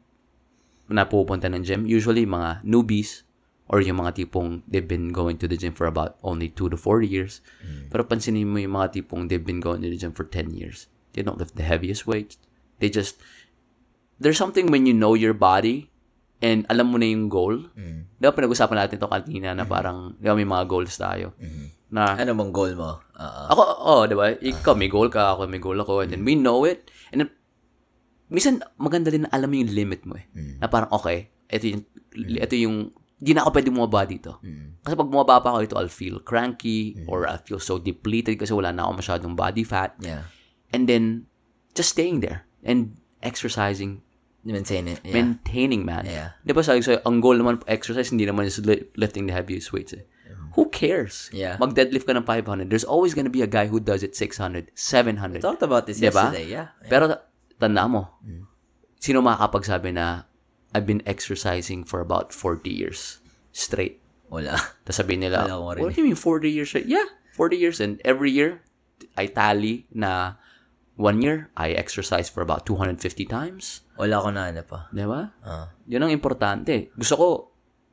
na pupunta ng gym, usually mga newbies or yung mga tipong they've been going to the gym for about only 2 to 4 years. Mm. Pero pansinin mo yung mga tipong they've been going to the gym for 10 years. They don't lift the heaviest weights. They just there's something when you know your body and alam mo na yung goal. Di ba pinag-usapan natin to kanina na parang di ba may mga goals tayo. Na ano bang goal mo uh, ako, oh, di ba? Ikaw, may goal ka, ako, may goal ako. And then we know it. And then, minsan, maganda din na alam mo yung limit mo eh. Na parang, okay, ito yung, ito yung, di na ako pwede bumaba dito. Kasi pag bumaba pa ako dito, I'll feel cranky or I'll feel so depleted kasi wala na ako masyadong body fat. yeah And then, just staying there and exercising, maintain it yeah maintaining, man. Yeah. Di ba sabi ko sa'yo, ang goal naman exercise, hindi naman is li- lifting the heaviest weights eh. Who cares? Yeah. Mag-deadlift ka ng 500. There's always gonna be a guy who does it 600, 700. talked about this Diba? yesterday yeah Pero ta- tanda mo, sino makakapagsabi na I've been exercising for about 40 years straight. wala Tapos sabihin nila, Wala what do you mean 40 years straight? Yeah, 40 years. And every year, I tally na one year, I exercise for about 250 times. wala ko na ano pa Di ba? Ah. Yun ang importante. Gusto ko,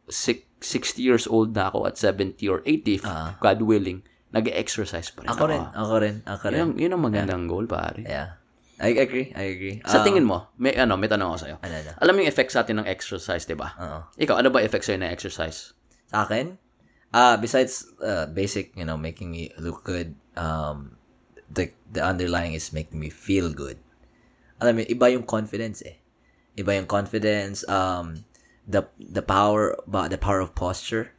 six, 60 years old na ako at 70 or 80, if God willing, nag-exercise pa rin ako rin ako rin ako rin Yun, yun ang magandang goal, pare. yeah I agree I agree Sa Ah, tingin mo, may ano, may tanong ako sa'yo. ano na Alam mo yung effect sa atin ng exercise, di ba? Oo. Ikaw, ano ba effect sa'yo ng exercise? Sa akin, uh, besides uh, basic, you know, making me look good, um, the the underlying is making me feel good. Alam mo, iba yung confidence eh. Iba yung confidence, um, the the power, the power of posture.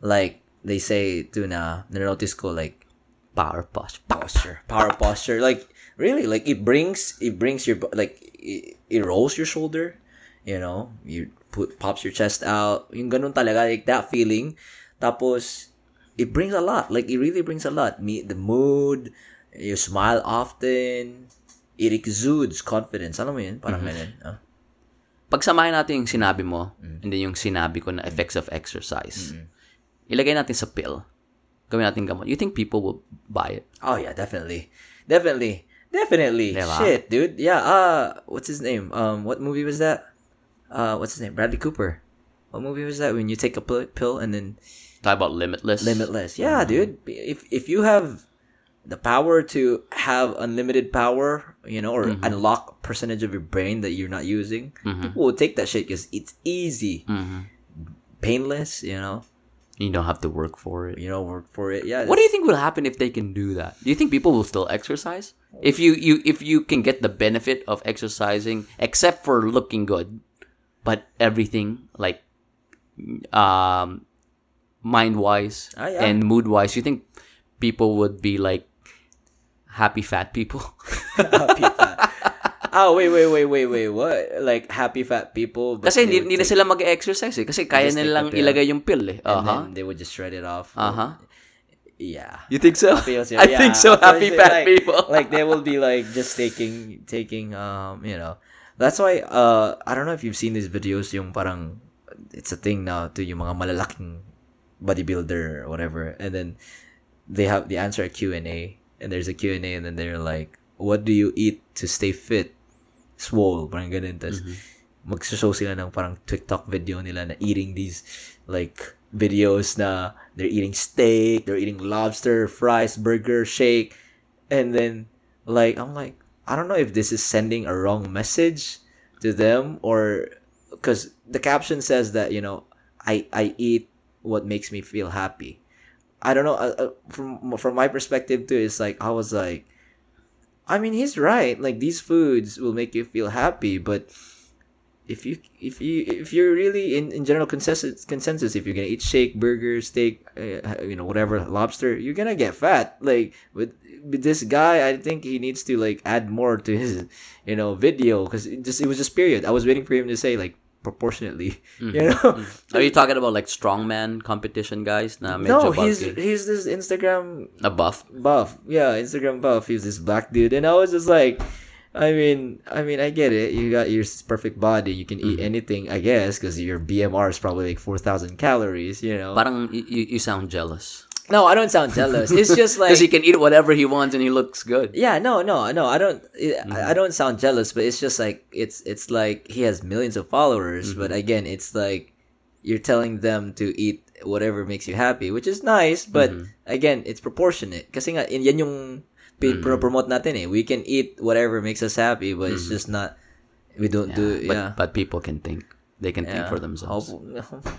Like, they say to na, na-notice ko, like, Power push. posture, power posture. Like, really, like, it brings, it brings your, like, it, it rolls your shoulder, you know, you put, pops your chest out, yung ganun talaga, like, that feeling. Tapos, it brings a lot. Like, it really brings a lot. Me, the mood, you smile often, it exudes confidence. Alam mo yun? Parang ganun. ah. Pagsamahin natin yung sinabi mo, Mm. and then yung sinabi ko na effects of exercise. Ilagay natin sa pill. Gawin natin gamot. You think people will buy it? Oh, yeah, definitely. Definitely. Definitely. Diba? Shit, dude. Yeah, uh, what's his name? Um, what movie was that? Uh, what's his name? Bradley Cooper. What movie was that? When you take a pill, pill and then Talk about limitless. limitless. Yeah, dude. If if you have the power to have unlimited power, you know, or unlock a percentage of your brain that you're not using, people will take that shit because it's easy, Mhm. painless. You know, You don't have to work for it. you know, work for it. Yeah. What do you think will happen if they can do that? Do you think people will still exercise? If you, you if you can get the benefit of exercising, except for looking good, but everything like um mind wise Ah, yeah. and mood wise, you think people would be like happy fat people? happy fat. Oh wait, wait, wait, wait, wait. What? Like happy fat people? Kasi they hindi, hindi na sila mag-exercise eh. Kasi kaya nilang ilagay yung pill eh. and Uh-huh. then they would just shred it off. Uh-huh. Yeah. You think so? Feels- I think so. yeah, Happy fat like, people. like they will be like just taking taking um you know. That's why uh I don't know if you've seen these videos yung parang it's a thing now to yung mga malalaking bodybuilder or whatever and then they have the answer a Q&A and there's a Q&A and then they're like what do you eat to stay fit? Swole, parang ganun. Tapos, mm-hmm. magsushow sila ng parang TikTok video nila na eating these like videos na they're eating steak, they're eating lobster, fries, burger, shake, and then like I'm like, I don't know if this is sending a wrong message to them or because the caption says that you know I I eat what makes me feel happy. I don't know. Uh, uh, from from my perspective too, it's like I was like, I mean, he's right. Like these foods will make you feel happy, but if you if you if you're really in, in general consensus consensus if you're gonna eat shake burger steak uh, you know whatever lobster you're gonna get fat like with with this guy i think he needs to like add more to his you know video because just it was just period i was waiting for him to say like proportionately you mm-hmm. know? Mm-hmm. Are you talking about like strongman competition guys? No he's bulky? he's this instagram a buff. buff. Yeah instagram buff. He's this black dude. And i was just like i mean i mean i get it. You got your perfect body. You can eat mm-hmm. anything i guess because your bmr is probably like 4000 calories you know? Parang y- y- you sound jealous. No i don't sound jealous it's just like Because he can eat whatever he wants and he looks good. yeah no no no i don't Mm-hmm. I, don't sound jealous but it's just like it's it's like he has millions of followers Mm-hmm. but again it's like you're telling them to eat whatever makes you happy which is nice but Mm-hmm. again it's proportionate kasi nga in- yan yung Mm-hmm. promote natin eh we can eat whatever makes us happy but it's just not we don't do Mm-hmm. but yeah but people can think. They can think for themselves. Hope-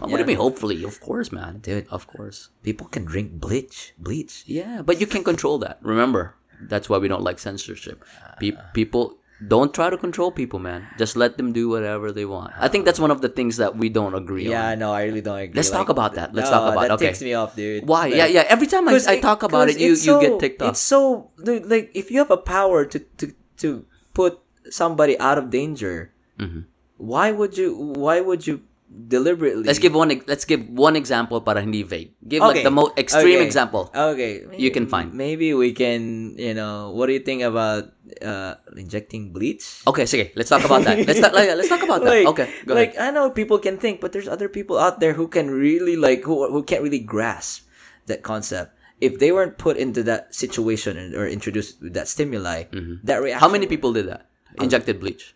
Oh, What do you mean? Hopefully, of course, man. Dude. of course. people can drink bleach bleach Yeah, but you can control that. Remember, that's why we don't like censorship. Pe- Ah. people don't try to control people, man. Just let them do whatever they want. I think that's one of the things that we don't agree yeah on. Yeah, no i really don't agree Let's talk about that. Let's no, talk about that okay. ticks me off dude Why? Like- yeah, yeah. Every time I, I talk about it, you it's you get ticked off. It's so dude, like if you have a power to to to put somebody out of danger, Mhm. Why would you? Why would you deliberately? Let's give one. Let's give one example para hindi vague. Give like Okay. the most extreme Okay. example. Okay, You can find. Maybe we can. You know, what do you think about uh injecting bleach? Okay, sige. Let's talk about that. Let's talk. Like, let's talk about that. Like- Okay, go like ahead. I know people can think, but there's other people out there who can really like who who can't really grasp that concept. If they weren't put into that situation or introduced with that stimuli, that reaction. Mm-hmm. How many people did that? Injected bleach.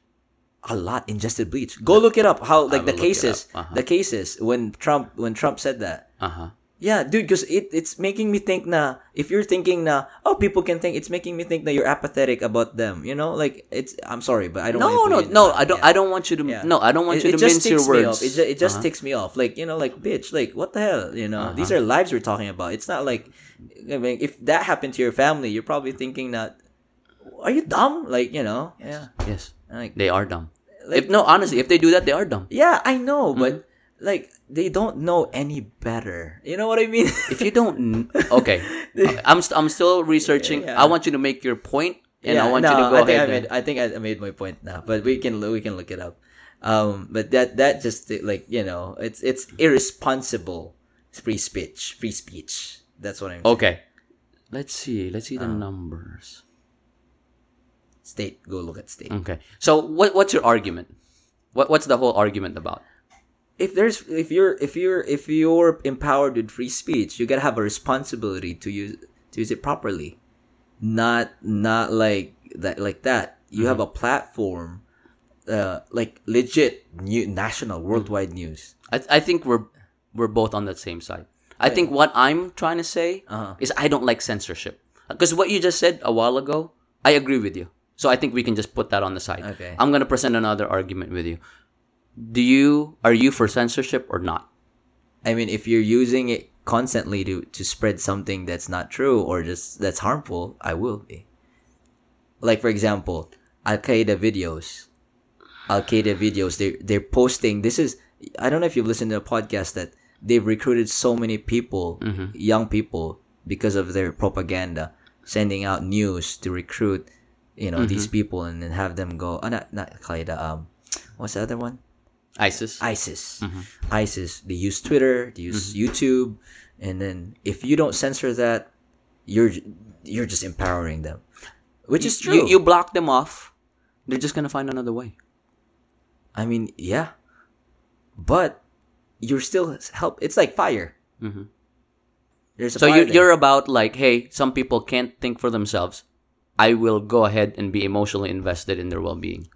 A lot ingested bleach. Go look it up. How like the will look it cases. Uh-huh. the cases when Trump when Trump said that. Uh huh. Yeah, dude, because it it's making me think na if you're thinking na oh people can think it's making me think that you're apathetic about them. You know, like it's I'm sorry, but I don't. No, no, to put you in no. I don't. Yeah. I don't want you to. Yeah. No, I don't want It, you it to just mince your words. off. It just, it just Uh-huh. ticks me off. Like you know, like bitch, like what the hell? You know, these Uh-huh. are lives we're talking about. It's not like I mean, if that happened to your family, you're probably thinking that are you dumb? Like you know, yeah, Yes, like they are dumb. Like- if no, honestly, if they do that, they are dumb. Yeah, I know, but Mm-hmm. like they don't know any better. You know what I mean? If you don't, okay, I'm st- I'm still researching. Yeah. I want you to make your point, and I want no, you to go I think ahead. I made, I think I made my point now, but we can we can look it up. Um, but that that just like you know, it's it's irresponsible free speech, free speech. That's what I'm. and- okay, let's see. Let's see the Uh-huh. numbers. State, go look at state. Okay, so what what's your argument? What what's the whole argument about? If there's if you're if you're if you're empowered with free speech, you gotta have a responsibility to use to use it properly, not not like that like that. You have a platform, uh, like legit new national worldwide news. I I think we're we're both on the same side. I think what I'm trying to say Uh-huh. is I don't like censorship because what you just said a while ago, I agree with you. So I think we can just put that on the side. Okay. I'm gonna present another argument with you. Do you are you for censorship or not? I mean, if you're using it constantly to to spread something that's not true or just that's harmful, I will be. Like for example, Al Qaeda videos. Al Qaeda videos. They they're posting. This is I don't know if you've listened to a podcast that they've recruited so many people, mm-hmm. young people, because of their propaganda, sending out news to recruit, you know, these people and then have them go. Uh, not not Qaeda. Um, what's the other one? ISIS. ISIS. ISIS. They use Twitter, they use YouTube, and then if you don't censor that, you're you're just empowering them, which is true. You, you block them off. They're just gonna find another way. I mean, yeah, but you're still help. It's like fire. Mhm. There's So you, there. you're about like, hey, some people can't think for themselves. I will go ahead and be emotionally invested in their well-being.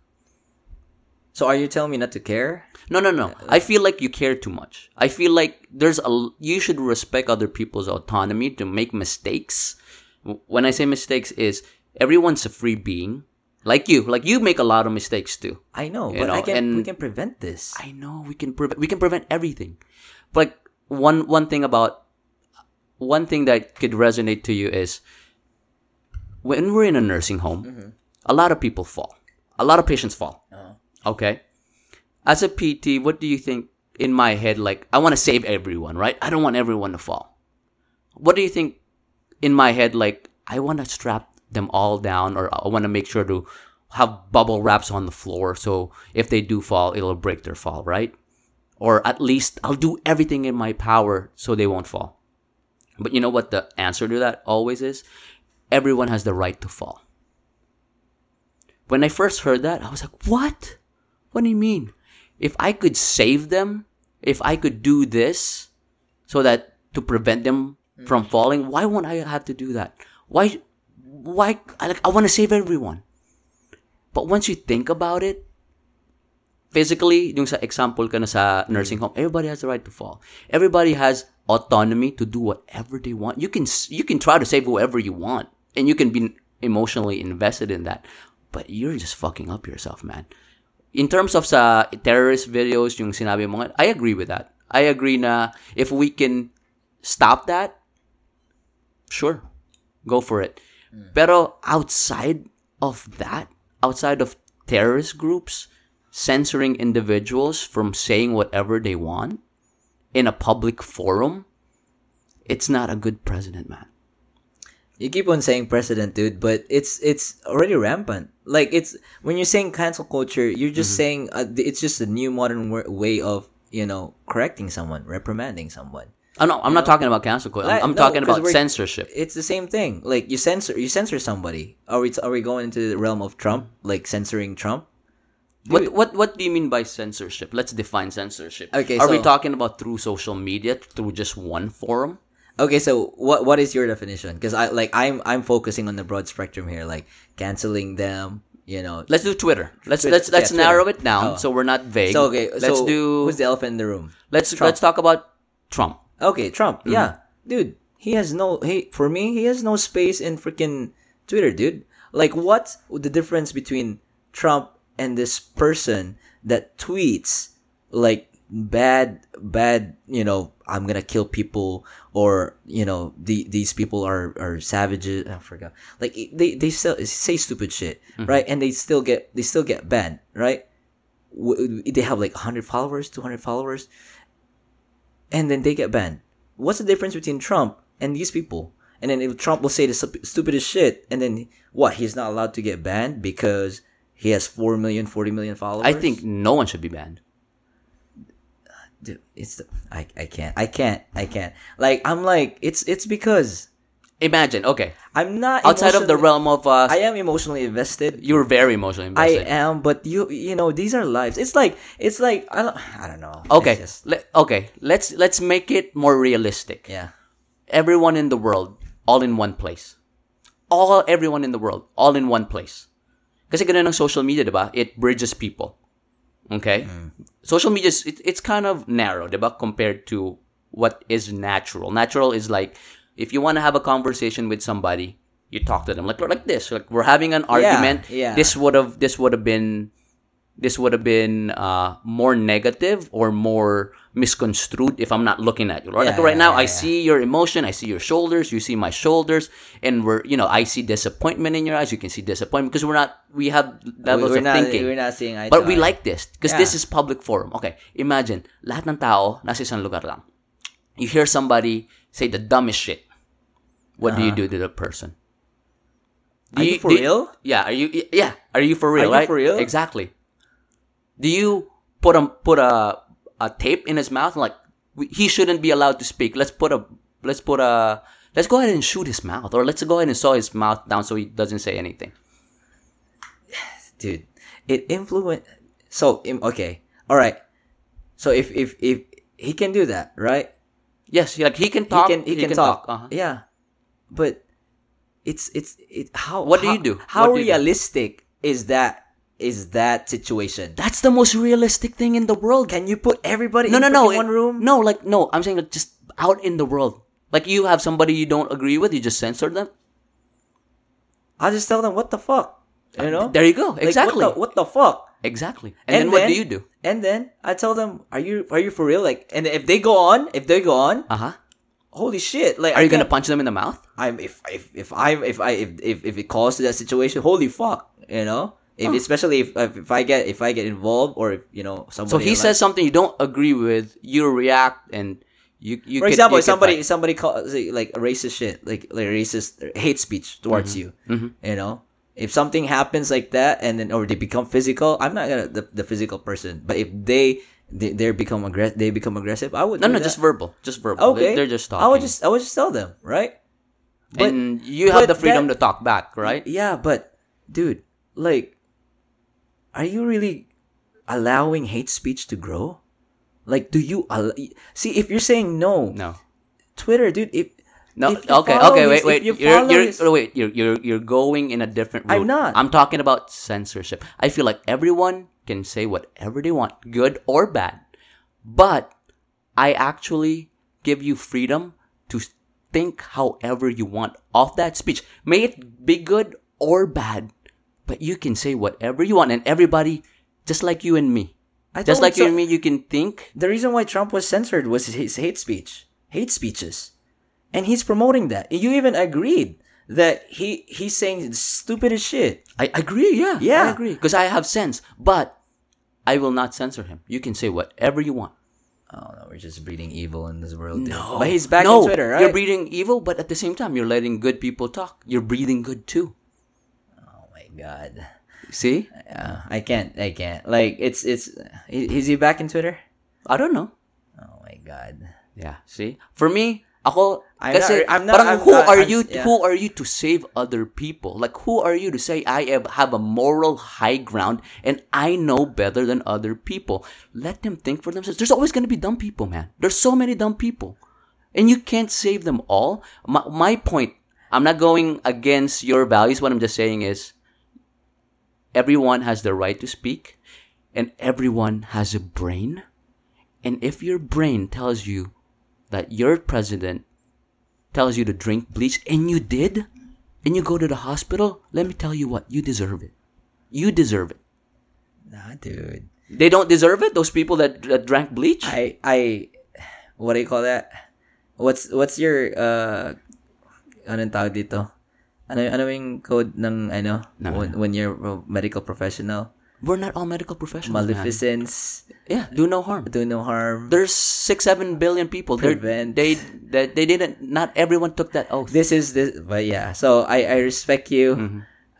So are you telling me not to care? No, no, no. Uh, I feel like you care too much. I feel like there's a you should respect other people's autonomy to make mistakes. When I say mistakes is everyone's a free being. Like you, like you make a lot of mistakes too. I know, but know, I can and- we can prevent this. I know we can prevent we can prevent everything. But like one one thing about one thing that could resonate to you is when we're in a nursing home, a lot of people fall. A lot of patients fall. Uh-huh. Okay? As a PT, what do you think in my head like I want to save everyone, right? I don't want everyone to fall. What do you think in my head like I want to strap them all down or I want to make sure to have bubble wraps on the floor so if they do fall it'll break their fall, right? Or at least I'll do everything in my power so they won't fall. But you know what the answer to that always is? Everyone has the right to fall. When I first heard that, I was like, "What? What do you mean? If I could save them, if I could do this so that to prevent them from mm. falling, why won't I have to do that? Why why I like I want to save everyone. But once you think about it, physically, yung sa example ka na sa nursing mm. home, everybody has the right to fall. Everybody has autonomy to do whatever they want. You can you can try to save whoever you want, and you can be emotionally invested in that. But you're just fucking up yourself, man. In terms of sa terrorist videos, yung sinabi mo I agree with that. I agree na if we can stop that, sure, go for it. Mm. Pero outside of that, outside of terrorist groups censoring individuals from saying whatever they want in a public forum, it's not a good president, man. You keep on saying president, dude, but it's it's already rampant. Like it's when you're saying cancel culture, you're just saying uh, it's just a new modern way of you know correcting someone, reprimanding someone. Oh, no, I'm not talking about cancel culture. I'm, I'm no, talking about censorship. It's the same thing. Like you censor you censor somebody. Are we are we going into the realm of Trump, like censoring Trump? What what what do you mean by censorship? Let's define censorship. Okay, Are we talking about through social media, through just one forum? Okay, so what what is your definition? Because I like I'm I'm focusing on the broad spectrum here, like canceling them. You know. Let's do Twitter. Let's Twitter. let's let's Yeah, narrow Twitter. it down Oh. so we're not vague. So okay, let's so do who's the elephant in the room? let's Trump. let's talk about Trump. Okay, Trump. Mm-hmm. Yeah, dude, he has no. He for me, he has no space in freaking Twitter, dude. Like, what's the difference between Trump and this person that tweets like bad, bad? You know, I'm gonna kill people, or you know, the these people are are savages. I forgot. Like they they still say stupid shit, Mm-hmm. right? And they still get they still get banned, right? They have like 100 followers, 200 followers and then they get banned. What's the difference between Trump and these people? And then if Trump will say the stupidest shit, and then what? He's not allowed to get banned because he has 4 million, 40 million followers? I think no one should be banned. Dude, it's the, I, I can't. I can't. I can't. Like, I'm like, it's it's because Imagine, okay, I'm not outside of the realm of uh, I am emotionally invested. you're very emotionally invested. I am, but you you know these are lives. It's like it's like I don't I don't know. okay, just- le- okay, let's let's make it more realistic. yeah. Everyone in the world, all in one place. All everyone in the world, all in one place. Kasi ganun ang social media, 'di ba? It bridges people. Okay? Social media is it, it's kind of narrow, 'di ba, compared to what is natural. Natural is like if you want to have a conversation with somebody, you talk to them like like this. Like we're having an argument. yeah. This would have this would have been this would have been uh, more negative or more misconstrued if I'm not looking at you. Like Yeah, right yeah, now, yeah, I see your emotion, I see your shoulders, you see my shoulders, and we're you know I see disappointment in your eyes. You can see disappointment because we're not we have levels we're of not thinking. we're not seeing eye But we eye. like this because this is public forum. Okay, imagine lahat ng tao nasa isang lugar lang. You hear somebody say the dumbest shit. What do you do to the person? Uh-huh. Do Are you for do real? Yeah. Are you? Yeah. Are you for real? Are you right? for real? Exactly. Do you put a put a a tape in his mouth like we, he shouldn't be allowed to speak? Let's put a let's put a let's go ahead and shoot his mouth or let's go ahead and saw his mouth down so he doesn't say anything. dude it influence so okay all right so if if if he can do that right Yes, like he can talk. he can he, can, talk, Uh-huh. yeah but it's it's it how What do you do? how do you do? realistic is that is that situation That's the most realistic thing in the world. can you put everybody no, in no, no. freaking one room No, like no. I'm saying like just out in the world. Like you have somebody you don't agree with, you just censor them. i'll just tell them what the fuck You know? There you go. Like, Exactly. what, the, what the fuck? exactly. And, then, what do you do? And then I tell them, "Are you are you for real?" Like, and if they go on, if they go on, Uh huh. holy shit! Like, Are I you gonna punch them in the mouth? I'm if if if I'm if I if if, if it calls to that situation, holy fuck, you know. If, Especially if, if I get if I get involved or if you know somebody. So he like- says something you don't agree with, you react and you you. for could- example, you if somebody somebody calls like racist shit, like like racist hate speech towards you, Mhm. you know. If something happens like that, and then or they become physical, I'm not gonna the, the physical person. But if they they they become aggressive, they become aggressive. I would No, no, that. just verbal, just verbal. okay. They- They're just talking. I would just I would just tell them right. but- and you have the freedom that- to talk back, right? Yeah, but dude, like, are you really allowing hate speech to grow? Like, do you al- see if you're saying no, No. Twitter, dude? If No, if okay, okay, wait, wait. you are you're, his- oh, wait, you're, you're, you're going in a different route. I'm not. I'm talking about censorship. I feel like everyone can say whatever they want, good or bad. But I actually give you freedom to think however you want of that speech. May it be good or bad, but you can say whatever you want. And everybody, just like you and me, I just like you and me, you can think. the reason why Trump was censored was his hate speech, hate speeches, and he's promoting that. You even agreed that he he's saying stupid as shit. I agree, yeah. Yeah. I agree. Because I have sense. But I will not censor him. You can say whatever you want. Oh no, we're just breeding evil in this world. dude. No. but he's back no, on Twitter, right? You're breeding evil, but at the same time, you're letting good people talk. You're breathing good too. God. See? Yeah, I can't. I can't. Like it's it's. Is he back in Twitter? I don't know. Oh my god. Yeah. See? For me, ako, I'm kasi, not- I'm not- parang I'm who not- are I'm- you, yeah. who are you to save other people? Like, who are you to say I have, have a moral high ground and I know better than other people? Let them think for themselves. There's always going to be dumb people, man. There's so many dumb people. And you can't save them all. My, my point, I'm not going against your values. What I'm just saying is, everyone has the right to speak and everyone has a brain. And if your brain tells you that your president tells you to drink bleach and you did, and you go to the hospital, let me tell you what, you deserve it. You deserve it. Nah, dude. They don't deserve it, those people that, that drank bleach? I I. What do you call that? What's what's your uh? Anong tawag dito? Ano ano yung code ng ano Ng when, when you're a medical professional? We're not all medical professionals. man. Maleficence, Yeah, do no harm. do no harm. There's six, seven billion people. They're- Prevent. They, they, they didn't. Not everyone took that oath. This is this, but yeah. So I I respect you. Mm-hmm.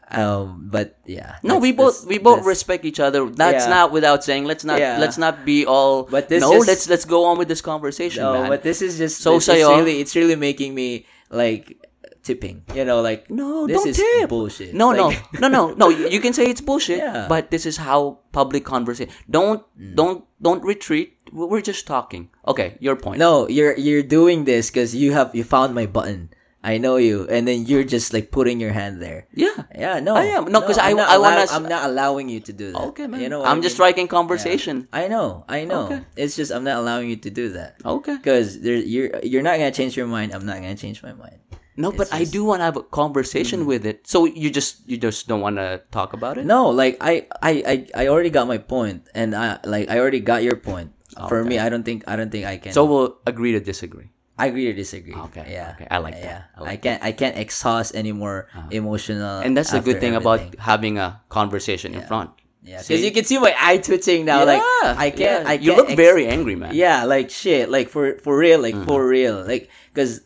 Um, but yeah. No, we both that's- we both that's- respect each other. That's Yeah. not without saying. Let's not Yeah. let's not be all. But this no, just- let's let's go on with this conversation, No, man. but this is just So it's, it's sa'yo- really it's really making me like tipping. You know, like No, this don't is tip. bullshit. No, Like- no, no, no, no. You can say it's bullshit, Yeah. but this is how public conversation. Don't, mm. don't, don't retreat. We- We're just talking. Okay, your point. No, you're you're doing this because you have you found my button. I know you, and then you're just like putting your hand there. Yeah. Yeah, no, I am. No, 'cause I- I'm not I wanna- I'm not allowing you to do that. Okay, man. You know, what I'm I just mean? striking conversation. I know, I know. Okay. It's just I'm not allowing you to do that Okay. because you're you're not gonna change your mind. I'm not gonna change my mind. No, but I do want to have a conversation with it. So you just you just don't want to talk about it? No, like I, I, I, I already got my point, and I like I already got your point. For me, I don't think I don't think I can. So we'll agree to disagree. I agree to disagree. Okay, Yeah. okay. I like that. Yeah. I like I can't. I can't exhaust any more emotional. And that's the good thing about having a conversation in front. Yeah. Because you can see my eye twitching now. Like I can't. yeah. I can't. you look ex- very angry, man. Yeah. Like shit. Like for for real. Like for Mm-hmm. real. Like because.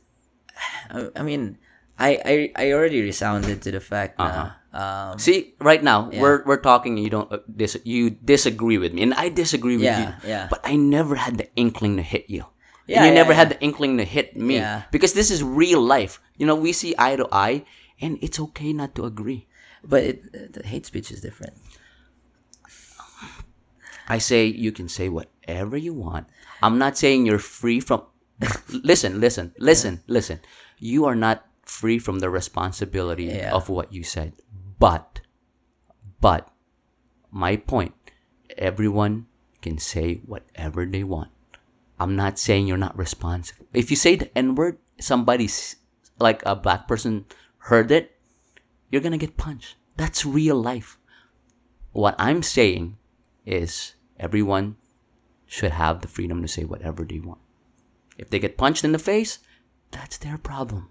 I, I mean, I, I I already resounded to the fact Uh-huh. that um See, right now we're we're talking, and you don't uh, dis- you disagree with me, and I disagree with Yeah, you. yeah. But I never had the inkling to hit you. Yeah, and you yeah, never had the inkling to hit me Yeah. because this is real life. You know, we see eye to eye, and it's okay not to agree. but it, the hate speech is different. I say you can say whatever you want. I'm not saying you're free from. listen, listen, listen, listen. You are not free from the responsibility Yeah. of what you said. But, but, my point, everyone can say whatever they want. I'm not saying you're not responsible. If you say the N word, somebody's like a black person heard it, you're gonna get punched. That's real life. What I'm saying is everyone should have the freedom to say whatever they want. If they get punched in the face, that's their problem.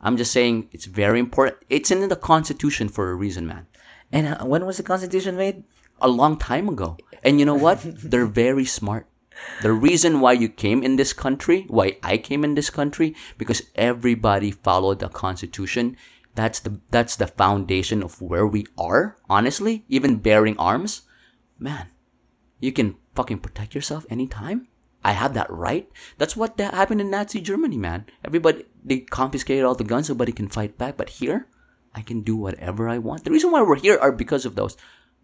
I'm just saying it's very important. It's in the Constitution for a reason, man. And uh, when was the Constitution made? A long time ago. And you know what? They're very smart. The reason why you came in this country, why I came in this country, because everybody followed the Constitution. That's the that's the foundation of where we are. Honestly, even bearing arms, man, you can fucking protect yourself anytime. I have that right. That's what that happened in Nazi Germany, man. Everybody they confiscated all the guns, nobody can fight back. But here, I can do whatever I want. The reason why we're here are because of those.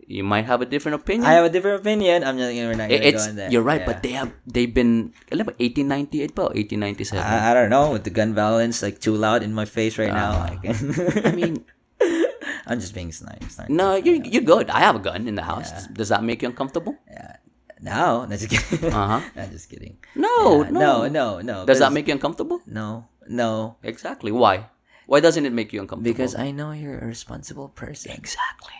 You might have a different opinion. I have a different opinion. I'm not we're not gonna it's go in there. you're right, Yeah. but they have they've been alam mo, 1898 pa 1897. I, I don't know with the gun violence like too loud in my face right now. Ah. I, mean, I'm just being sniped. sniped. no, you're you're good. I have a gun in the house. Does that make you uncomfortable? Yeah. No, no, just kidding. Uh-huh. I'm just kidding. No, Yeah, no, no, no, no. Does that make you uncomfortable? no, no? Exactly. Why? Why doesn't it make you uncomfortable? Because I know you're a responsible person. exactly.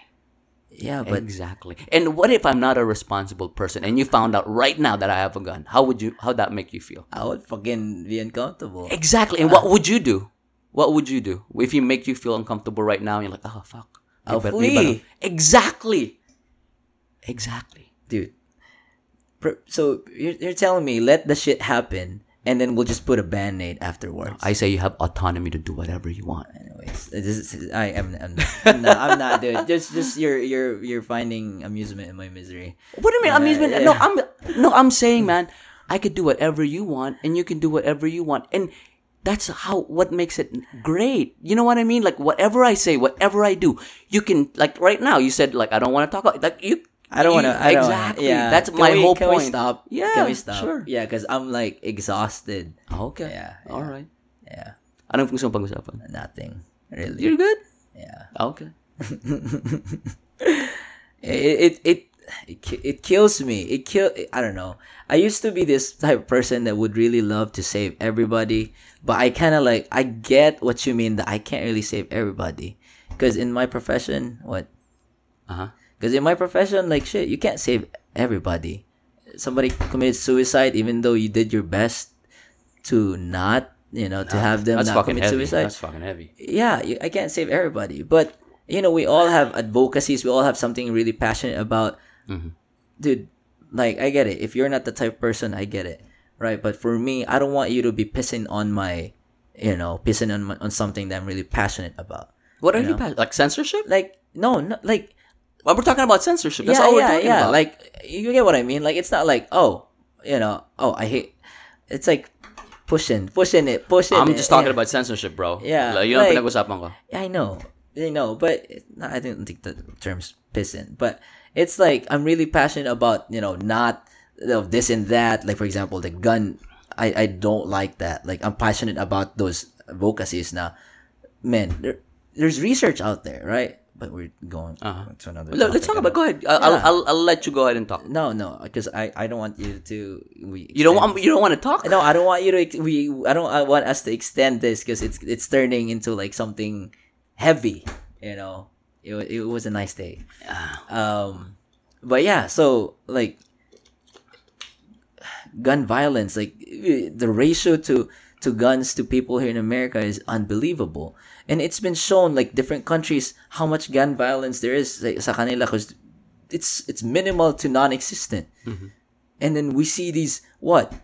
Yeah, but exactly. And what if I'm not a responsible person and you found out right now that I have a gun? How would you how that make you feel? I would fucking be uncomfortable. Exactly. And what would you do? What would you do if you make you feel uncomfortable right now and you're like, "Oh fuck." I'll May ba- may flee. Exactly. Exactly. Dude. So you're, you're telling me let the shit happen and then we'll just put a band-aid afterwards. I say you have autonomy to do whatever you want. Anyways, this is, I am I'm, I'm, not, I'm not dude. Just just you're you're you're finding amusement in my misery. What do you mean? amusement? yeah. No, I'm no, I'm saying, man, I could do whatever you want, and you can do whatever you want, and that's how what makes it great. You know what I mean? Like whatever I say, whatever I do, you can like right now. You said like I don't want to talk about like you. I don't want to. I exactly. yeah, That's Can my we- whole can point. We stop? Yeah, Can we stop? sure. Yeah, because I'm like exhausted. Okay. Yeah, All right. Yeah. Anong gusto mong pag-usapan? Nothing really. You're good. yeah. Okay. it it it it, it kills me. It kill. I don't know. I used to be this type of person that would really love to save everybody, but I kind of like I get what you mean that I can't really save everybody because in my profession, what? Uh huh. Because in my profession, like shit, you can't save everybody. Somebody commits suicide, even though you did your best to not, you know, to have them not commit heavy. suicide That's fucking heavy. yeah, you, I can't save everybody, but you know, we all have advocacies. We all have something really passionate about. Mhm. Dude, like I get it. If you're not the type of person, I get it, right? But for me, I don't want you to be pissing on my, you know, pissing on my, on something that I'm really passionate about. What are You you, pa- like censorship? Like no, no like Well, we're talking about censorship. That's yeah, all we're yeah, talking yeah. about. Like you get what I mean? Like it's not like oh, you know, oh I hate. It's like pushing, pushing it, pushing. It. I'm it, just talking yeah. about censorship, bro. Yeah, Like, yun ang like- pinag-usapan ko. I know, I know, but I didn't think the term's pissing. But it's like I'm really passionate about you know not of this and that. Like for example, the gun. I I don't like that. Like I'm passionate about those vocacies now. Man, there, there's research out there, right? But we're going Uh-huh. to another. Let- Let's talk about. Go ahead. I'll, I'll, I'll, I'll let you go ahead and talk. No, no, because I, I don't want you to we. You don't want. You don't want to talk. No, I don't want you to. We I don't. I want us to extend this because it's it's turning into like something heavy. You know, it it was a nice day. Um, but yeah, so like gun violence, like the ratio to to guns to people here in America is unbelievable, and it's been shown like different countries how much gun violence there is like, sa kanila because it's it's minimal to non-existent, and then we see these what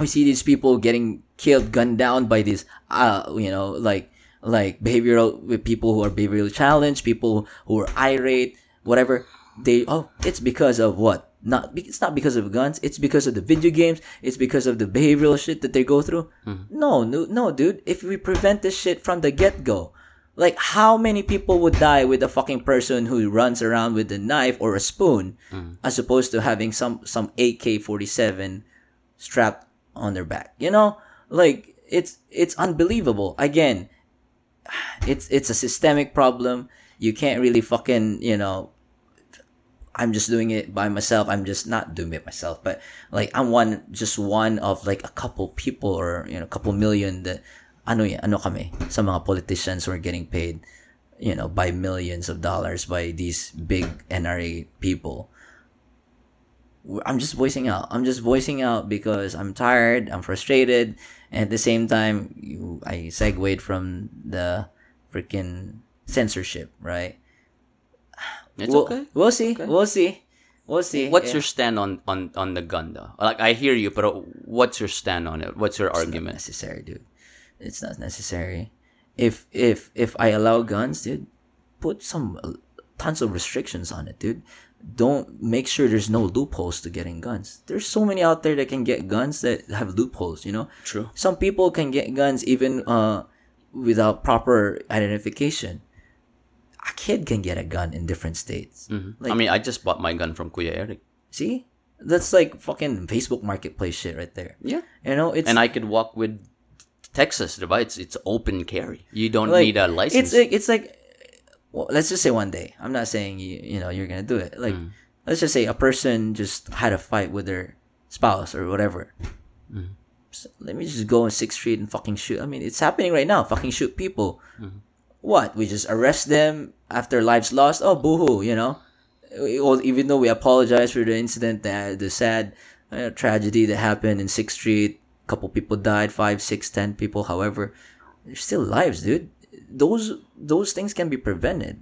we see these people getting killed, gunned down by these, uh, you know, like like behavioral with people who are behavioral challenged, people who are irate, whatever. They oh, it's because of what? Not it's not because of guns. It's because of the video games. It's because of the behavioral shit that they go through. Hmm. No, no, no, dude. If we prevent this shit from the get go, like how many people would die with a fucking person who runs around with a knife or a spoon, hmm. as opposed to having some some AK forty seven strapped on their back. You know, like it's it's unbelievable. Again, it's it's a systemic problem. You can't really fucking you know. I'm just doing it by myself. I'm just not doing it myself, but like I'm one, just one of like a couple people or you know, a couple million that ano yan, ano kami sa mga politicians who are getting paid you know, by millions of dollars by these big NRA people. I'm just voicing out. I'm just voicing out because I'm tired. I'm frustrated, and at the same time, you, I segued from the freaking censorship, right? It's we'll, okay. We'll see. We'll see. We'll see. What's Yeah. your stand on, on, on the gun, though? Like, I hear you, but what's your stand on it? What's your It's not argument? necessary, dude. It's not necessary. If if if I allow guns, dude, put some uh, tons of restrictions on it, dude. Don't make sure there's no loopholes to getting guns. There's so many out there that can get guns that have loopholes. You know, True. some people can get guns even uh without proper identification. A kid can get a gun in different states. Mhm. Like- I mean, I just bought my gun from Kuya Eric. See, that's like fucking Facebook Marketplace shit right there. Yeah. You know, it's and I could walk with Texas, right? It's, it's open carry. You don't like, need a license. It's like it's like well, let's just say one day. I'm not saying you you know you're gonna do it. Like Mm. let's just say a person just had a fight with their spouse or whatever. Mm. So let me just go on Sixth Street and fucking shoot. I mean, it's happening right now. Fucking shoot people. Mm-hmm. What? We just arrest them after lives lost? Oh, boohoo! You know. Even though we apologize for the incident, that the sad uh, tragedy that happened in Sixth Street, a couple people died, five, six, ten people. However, there's still lives, dude. Those those things can be prevented.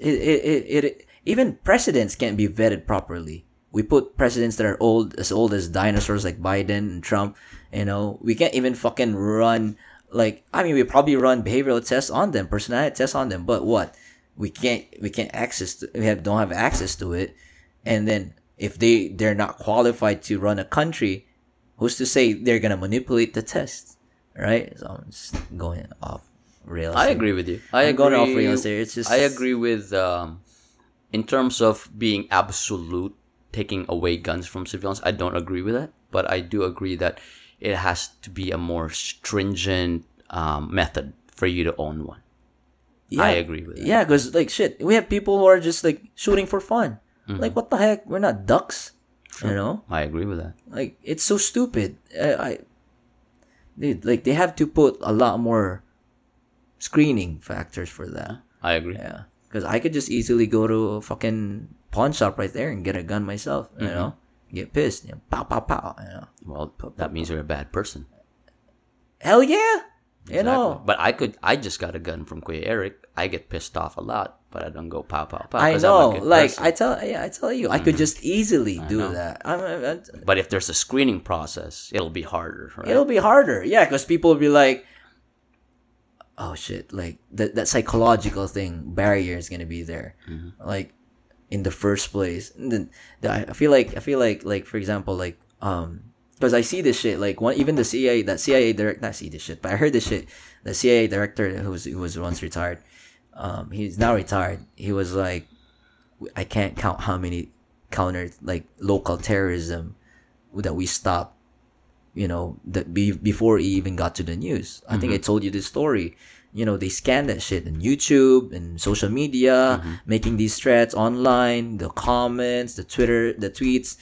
It, it, it, it even presidents can't be vetted properly. We put presidents that are old, as old as dinosaurs, like Biden and Trump. You know, we can't even fucking run like. I mean, we probably run behavioral tests on them, personality tests on them, but what? We can't. We can't access. To, we have don't have access to it, and then if they they're not qualified to run a country, who's to say they're gonna manipulate the test, right? So I'm just going off rails. I agree with you. I I'm agree. going off rails there. It's just I agree with um, in terms of being absolute, taking away guns from civilians. I don't agree with that, but I do agree that it has to be a more stringent um, method for you to own one. Yeah. I agree with that. Yeah, because like shit, we have people who are just like shooting for fun. Mm-hmm. Like what the heck? We're not ducks, you know. I agree with that. Like it's so stupid. Uh, I, dude, like they have to put a lot more screening factors for that. I agree. Yeah, because I could just easily go to a fucking pawn shop right there and get a gun myself. You Mm-hmm. know, get pissed. You know, pow pow pow. You know, Well, that means you're a bad person. hell yeah. You know, But I could. I just got a gun from Kuya Eric. I get pissed off a lot, but I don't go pow pow pow. I'm know. Like person. I tell, yeah, I tell you, I could mm-hmm. just easily do know. that. I'm, I'm, But if there's a screening process, it'll be harder, right? It'll be harder, yeah, because people will be like, "Oh shit!" Like that that psychological thing barrier is gonna be there, mm-hmm. like in the first place. And then the, I feel like I feel like like for example like um because I see this shit like one even the CIA that CIA director not see this shit but I heard this shit. The CIA director who was who was once retired um he's now retired. He was like I can't count how many counter like local terrorism that we stopped you know that be, before he even got to the news. I think i told you this story you know they scan that shit on youtube and social media mm-hmm. making these threats online the comments the twitter the tweets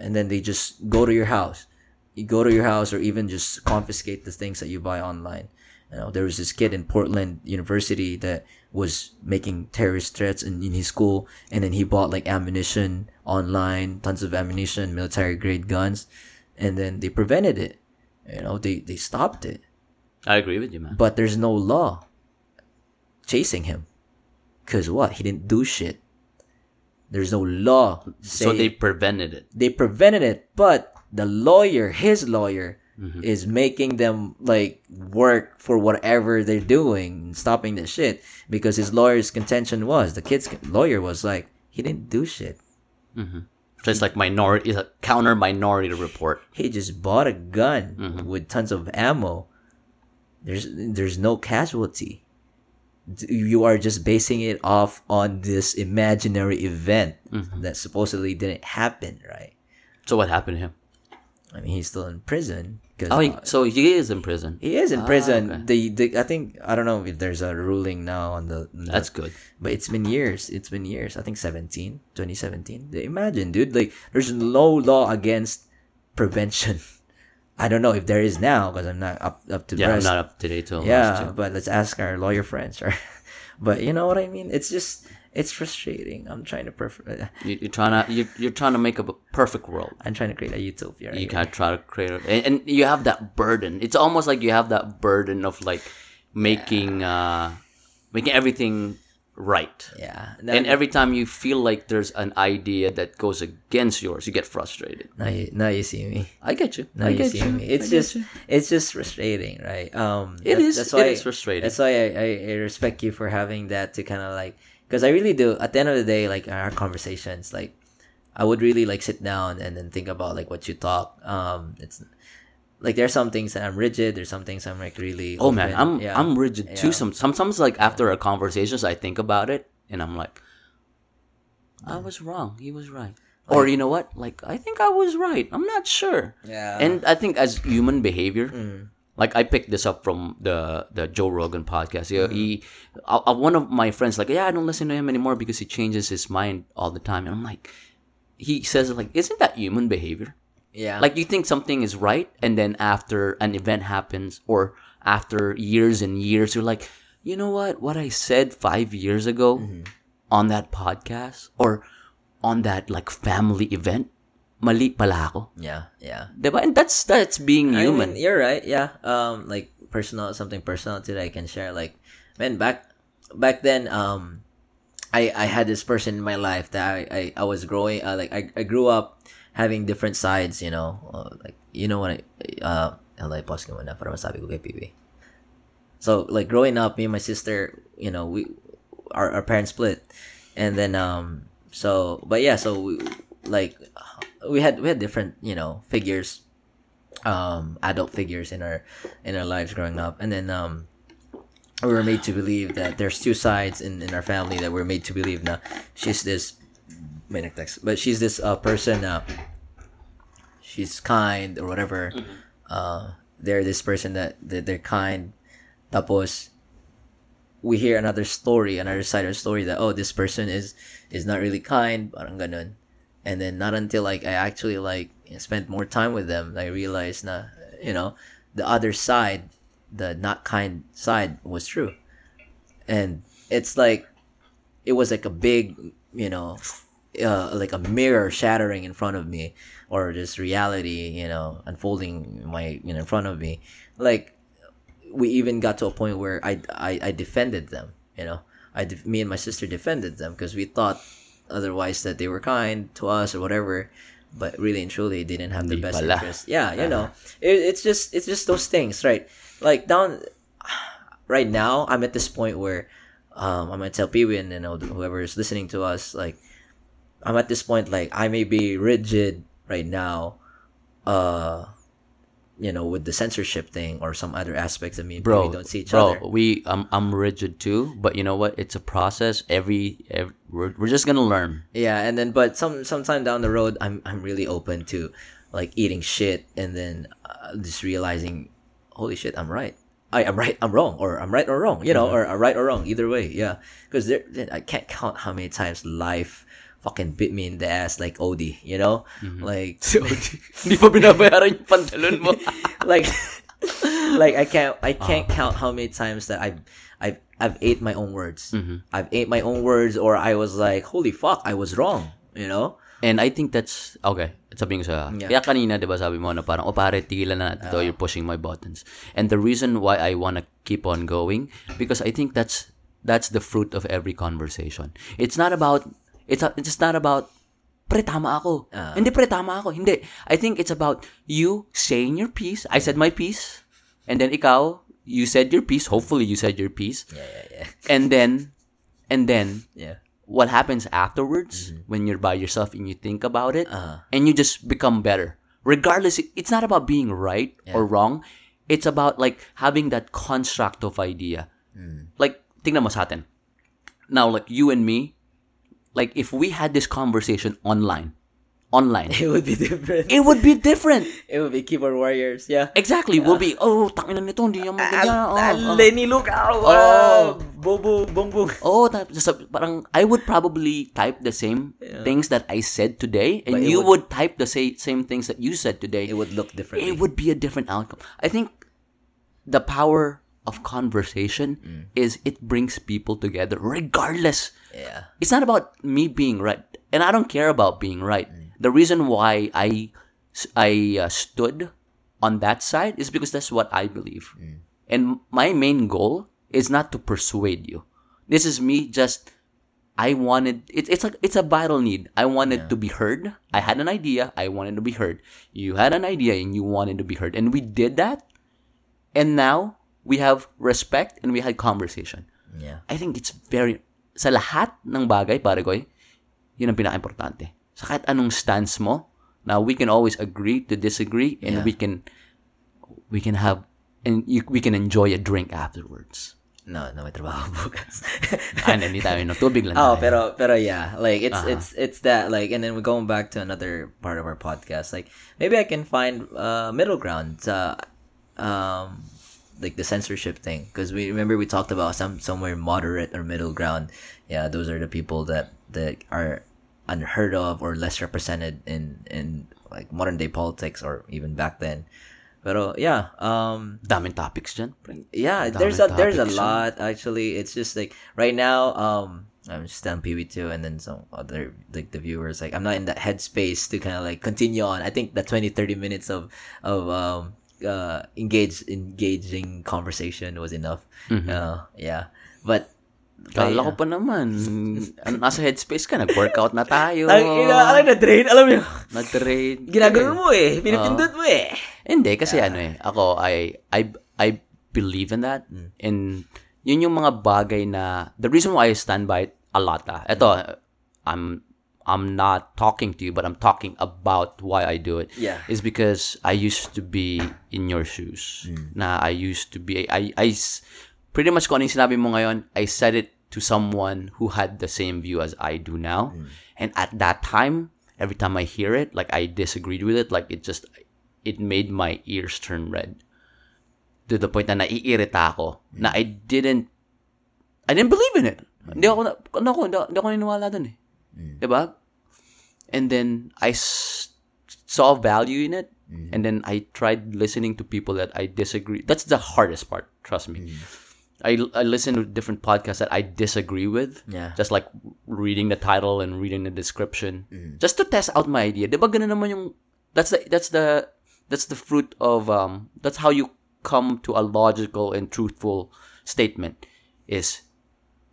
and then they just go to your house. You go to your house or even just confiscate the things that you buy online. You know there was this kid in portland university that was making terrorist threats in, in his school and then he bought like ammunition online tons of ammunition military grade guns and then they prevented it. You know they they stopped it I agree with you, man. but there's no law chasing him because what he didn't do shit there's no law So they prevented it. they prevented it but the lawyer his lawyer Mm-hmm. is making them like work for whatever they're doing and stopping the shit because his lawyer's contention was the kid's lawyer was like he didn't do shit So it's like minority, it's a counter minority report. he just bought a gun Mm-hmm. with tons of ammo there's there's no casualty you are just basing it off on this imaginary event Mm-hmm. that supposedly didn't happen right So what happened to him? i mean he's still in prison 'cause, Oh, he, uh, so he is in prison. He is in Ah, prison. The, the I think I don't know if there's a ruling now on the, on the- That's good. but it's been years. It's been years. I think 17, 2017. Imagine, dude, like there's no law against prevention I don't know if there is now because I'm not up up to date. Yeah, I'm not up to date till yeah, but let's ask our lawyer friends. Or, but you know what I mean? It's just it's frustrating. I'm trying to perf- uh, You, you're trying to you're, you're trying to make a perfect world. I'm trying to create a utopia. You Right can't try to create, a, and, and you have that burden. It's almost like you have that burden of like making uh making everything right. yeah. And every time you feel like there's an idea that goes against yours, you get frustrated. now you now you see me. I get you. Now I you see you. me. It's I just it's just frustrating, right? Um, It that's, is- That's it why is frustrating. That's why I, I, I respect you for having that to kind of like because I really do. At the end of the day, like our conversations, like I would really like sit down and then think about like what you talk. Um, it's like there's some things that I'm rigid. There's some things I'm like really. Oh man. I'm Yeah. I'm rigid too. Some sometimes like after our conversations, I think about it and I'm like, I was wrong. He was right. Or you know what? Like I think I was right. I'm not sure. Yeah. And I think as human behavior, Mm. like I picked this up from the the Joe Rogan podcast. Mm-hmm. He, he uh, one of my friends like, yeah, I don't listen to him anymore because he changes his mind all the time. And I'm like, he says like, isn't that human behavior? Yeah. Like you think something is right, and then after an event happens, or after years and years, you're like, you know what? What I said five years ago Mm-hmm. on that podcast or on that like family event, mali pala ako. yeah. Yeah. Diba? And that's that's being I human. mean, you're right. Yeah. Um, like personal, something personal that I can share. Like, man, back back then, um, I I had this person in my life that I I, I was growing. Uh, like I I grew up having different sides. You know, uh, like you know what I uh. Muna para masabi ko kay PB. So, like, growing up, me and my sister, you know, we, our, our parents split. And then, um, so, but yeah, so, we, like, we had, we had different, you know, figures um adult figures in our in our lives growing up and then um we were made to believe that there's two sides in in our family that we're made to believe now she's this may nag-text, but she's this uh person uh she's kind or whatever. Uh they're this person that, that they're kind. Tapos we hear another story another side of the story that oh this person is is not really kind parang ganun. And then not until like I actually like spent more time with them I realized na you know the other side the not kind side was true. And it's like it was like a big you know uh, like a mirror shattering in front of me or this reality you know unfolding my you know in front of me. Like we even got to a point where I I, I defended them you know. I def- me and my sister defended them because we thought otherwise that they were kind to us or whatever but really and truly they didn't have the best interest. Yeah you know. It, it's just it's just those things right? Like down right now I'm at this point where um, I'm gonna tell Pee and you know whoever is listening to us like I'm at this point like I may be rigid right now uh you know with the censorship thing or some other aspects of me bro, we don't see each bro, other we I'm I'm rigid too, but you know what? It's a process. Every, every we're, we're just gonna learn. yeah and then but some sometime down the road I'm I'm really open to like eating shit and then uh, just realizing holy shit I'm right I, I'm right I'm wrong or I'm right or wrong you know or uh, right or wrong either way yeah because there I can't count how many times life fucking bit me in the ass like Odie you know mm-hmm. like Hindi pa binabayaran yung pantalon mo. like like I can't I can't ah. count how many times that I've I've I've ate my own words. Mm-hmm. I've ate my own words or I was like, holy fuck, I was wrong. You know? And I think that's, okay, sabihin ko sa, ah. Yeah. kaya kanina, di ba sabi mo na parang, o pare, tigilan na natin to, ah. you're pushing my buttons. And the reason why I wanna keep on going, because I think that's, that's the fruit of every conversation. It's not about, it's, a, it's just not about, pre, tama ako. Ah. Hindi, pre, tama ako. Hindi. I think it's about you saying your piece. I said my piece. And then ikaw, you said your piece. Hopefully you said your piece. Yeah, yeah, yeah. And then, and then, Yeah. what happens afterwards mm-hmm. when you're by yourself and you think about it Uh-huh. and you just become better regardless it's not about being right or wrong it's about like having that construct of idea mm. like tingnan mo sa atin now like you and me like if we had this conversation online online, It would be different. it would be different. It would be keyboard warriors. Yeah. Exactly. We'll be, oh, tangina nito, hindi niya maganda. Oh, oh. Leni Lugaw. Oh. Wow. Bobo, bongbong. Oh, ta- sa- parang I would probably type the same things that I said today, and you would, type the sa- same things that you said today. It would look different it would be a different outcome. I think the power of conversation Mm. is it brings people together regardless. Yeah. It's not about me being right, and I don't care about being right. Mm. The reason why I I uh, stood on that side is because that's what I believe, Mm. and my main goal is not to persuade you. This is me just. I wanted it, it's like it's a vital need. I wanted to be heard. I had an idea. I wanted to be heard. You had an idea and you wanted to be heard, and we did that. And now we have respect and we had conversation. Yeah. I think it's very, sa lahat ng bagay, pare ko, yun ang pinaka-importante. Sa kahit anong stance mo, now we can always agree to disagree and Yeah. we can, we can have, and you, we can enjoy a drink afterwards. No, no, may trabaho bukas. Ah, hindi tayo, no? Tubig lang Oh, tayo. pero pero yeah, like it's Uh-huh. it's it's that like, and then we're going back to another part of our podcast. Like maybe I can find uh middle ground. Uh, um, like the censorship thing, because we remember we talked about some somewhere moderate or middle ground. Yeah, those are the people that that are unheard of or less represented in in like modern day politics or even back then. Pero yeah, um, Daming topics dyan. yeah, Ang there's a there's a lot actually. It's just like right now, um, I'm just on PV2 and then some other like the viewers like I'm not in that headspace to kind of like continue on. I think the 20 30 minutes of of um uh engage engaging conversation was enough. Uh, yeah. But Kala ko pa naman, nasa headspace ka, nag-workout na tayo. Ang ina, alam na drain, alam mo. Nag-train. Ginagano mo eh, pinipindot mo eh. Hindi, kasi ano eh, ako, I, I, I believe in that. And yun yung mga bagay na, the reason why I stand by it a lot, ah. Ito, I'm, I'm not talking to you, but I'm talking about why I do it. Yeah. Is because I used to be in your shoes. Mm. Na I used to be, I, I, pretty much kung ano yung sinabi mo ngayon, I said it to someone who had the same view as I do now. Mm. And at that time, every time I hear it, like I disagreed with it, like it just, it made my ears turn red. To the point na naiirita ako, mm. na I didn't, I didn't believe in it. Hindi ako, na- ano ako, hindi, hindi ako naniniwala dun eh. Diba? And then, I s- saw value in it. Mm-hmm. And then, I tried listening to people that I disagree. That's the hardest part, trust me. Mm-hmm. I, I listen to different podcasts that I disagree with. Yeah. Just like reading the title and reading the description. Mm-hmm. Just to test out my idea. Diba ganun naman yung, that's the, that's the, that's the fruit of, um, that's how you come to a logical and truthful statement is,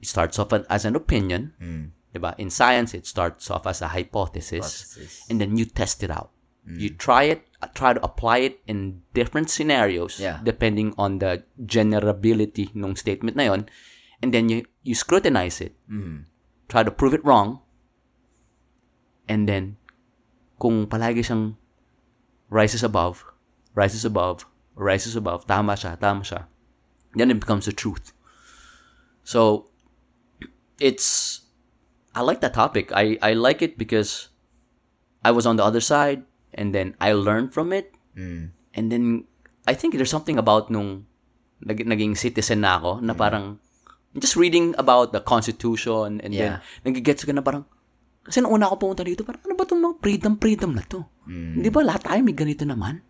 it starts off an- as an opinion. Mm. Diba? In science, it starts off as a hypothesis, Hypothesis. and then you test it out. You try it, uh, try to apply it in different scenarios Yeah. depending on the generability ng statement na yon, and then you you scrutinize it. Try to prove it wrong. And then kung palagi siyang rises above, rises above, rises above, tama siya, tama siya, then it becomes the truth. So, it's, I like that topic. I, I like it because I was on the other side and then I learned from it. And then, I think there's something about nung nag, naging citizen na ako na parang, just reading about the Constitution and Yeah. then, nagigets ka na parang, kasi nung una ako pumunta dito, parang, ano ba itong mga freedom-freedom na to? Di ba lahat tayo may ganito naman?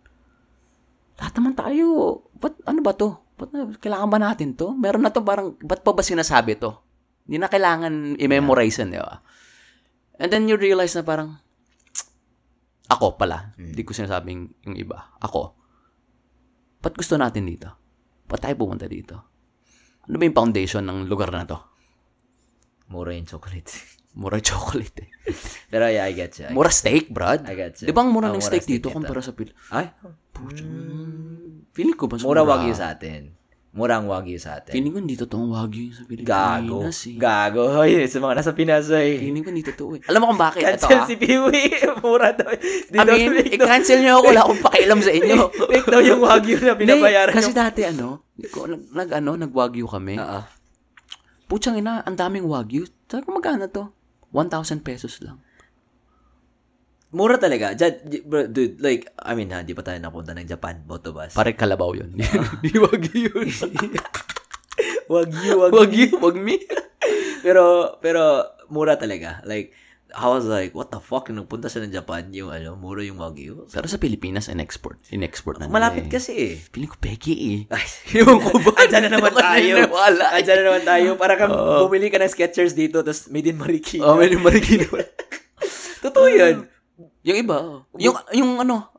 Lahat naman tayo, ba't, ano ba to? Ba't na, kailangan ba natin to? Meron na to parang, ba't pa ba sinasabi to? Hindi na kailangan i-memorize yan, di ba? And then you realize na parang, ako pala, hindi ko sinasabing yung iba, ako, ba't gusto natin dito? Ba't tayo pumunta dito? Ano ba yung foundation ng lugar na to? Mura yung chocolate. Mura chocolate eh. Pero yeah, I get you. I Mura steak, brad. I get you. Di ba ang mura Oh, ng mura steak steak dito kumpara sa Pil... Ay, Feeling ko ba mura wagyu sa atin. Mura ang wagyu sa atin. Feeling ko hindi totoong wagyu sa Gago. Pilipinas eh. Gago. Hoy, sa mga nasa Pinas ay. Feeling ko hindi totoo eh. Alam mo kung bakit? Ito Cancel ah. si Piwi. Mura daw. Di I mean, i-cancel nyo ako. Wala akong pakialam sa inyo. fake daw yung wagyu na pinabayaran kasi yung... dati ano, ko, nag, nag, ano, nag-wagyu kami. Oo. Putsang ina, ang daming wagyu. Ko, magkano to? 1,000 pesos lang. Mura talaga. Dyan, bro, dude, like, I mean, ha, di pa tayo napunta ng Japan, both of us. Pare kalabaw yun. Di wagyu yun. Wagyu, wagyu. wagyu, wag me. pero, pero, mura talaga. Like, I was like, what the fuck? Nung nagpunta siya ng Japan, yung ano, mura yung Wagyu. Pero sa Pilipinas, in-export. In-export na Malapit eh. kasi eh. Piling ko peki eh. Ay, Ewan ko ba? Andyan na naman tayo. naniniwala. Andyan na naman tayo. Para kang bumili ka ng Skechers dito, tapos made in Marikina. Oh, may marikina. Totoo yan. Yung iba. oh. Yung, yung ano,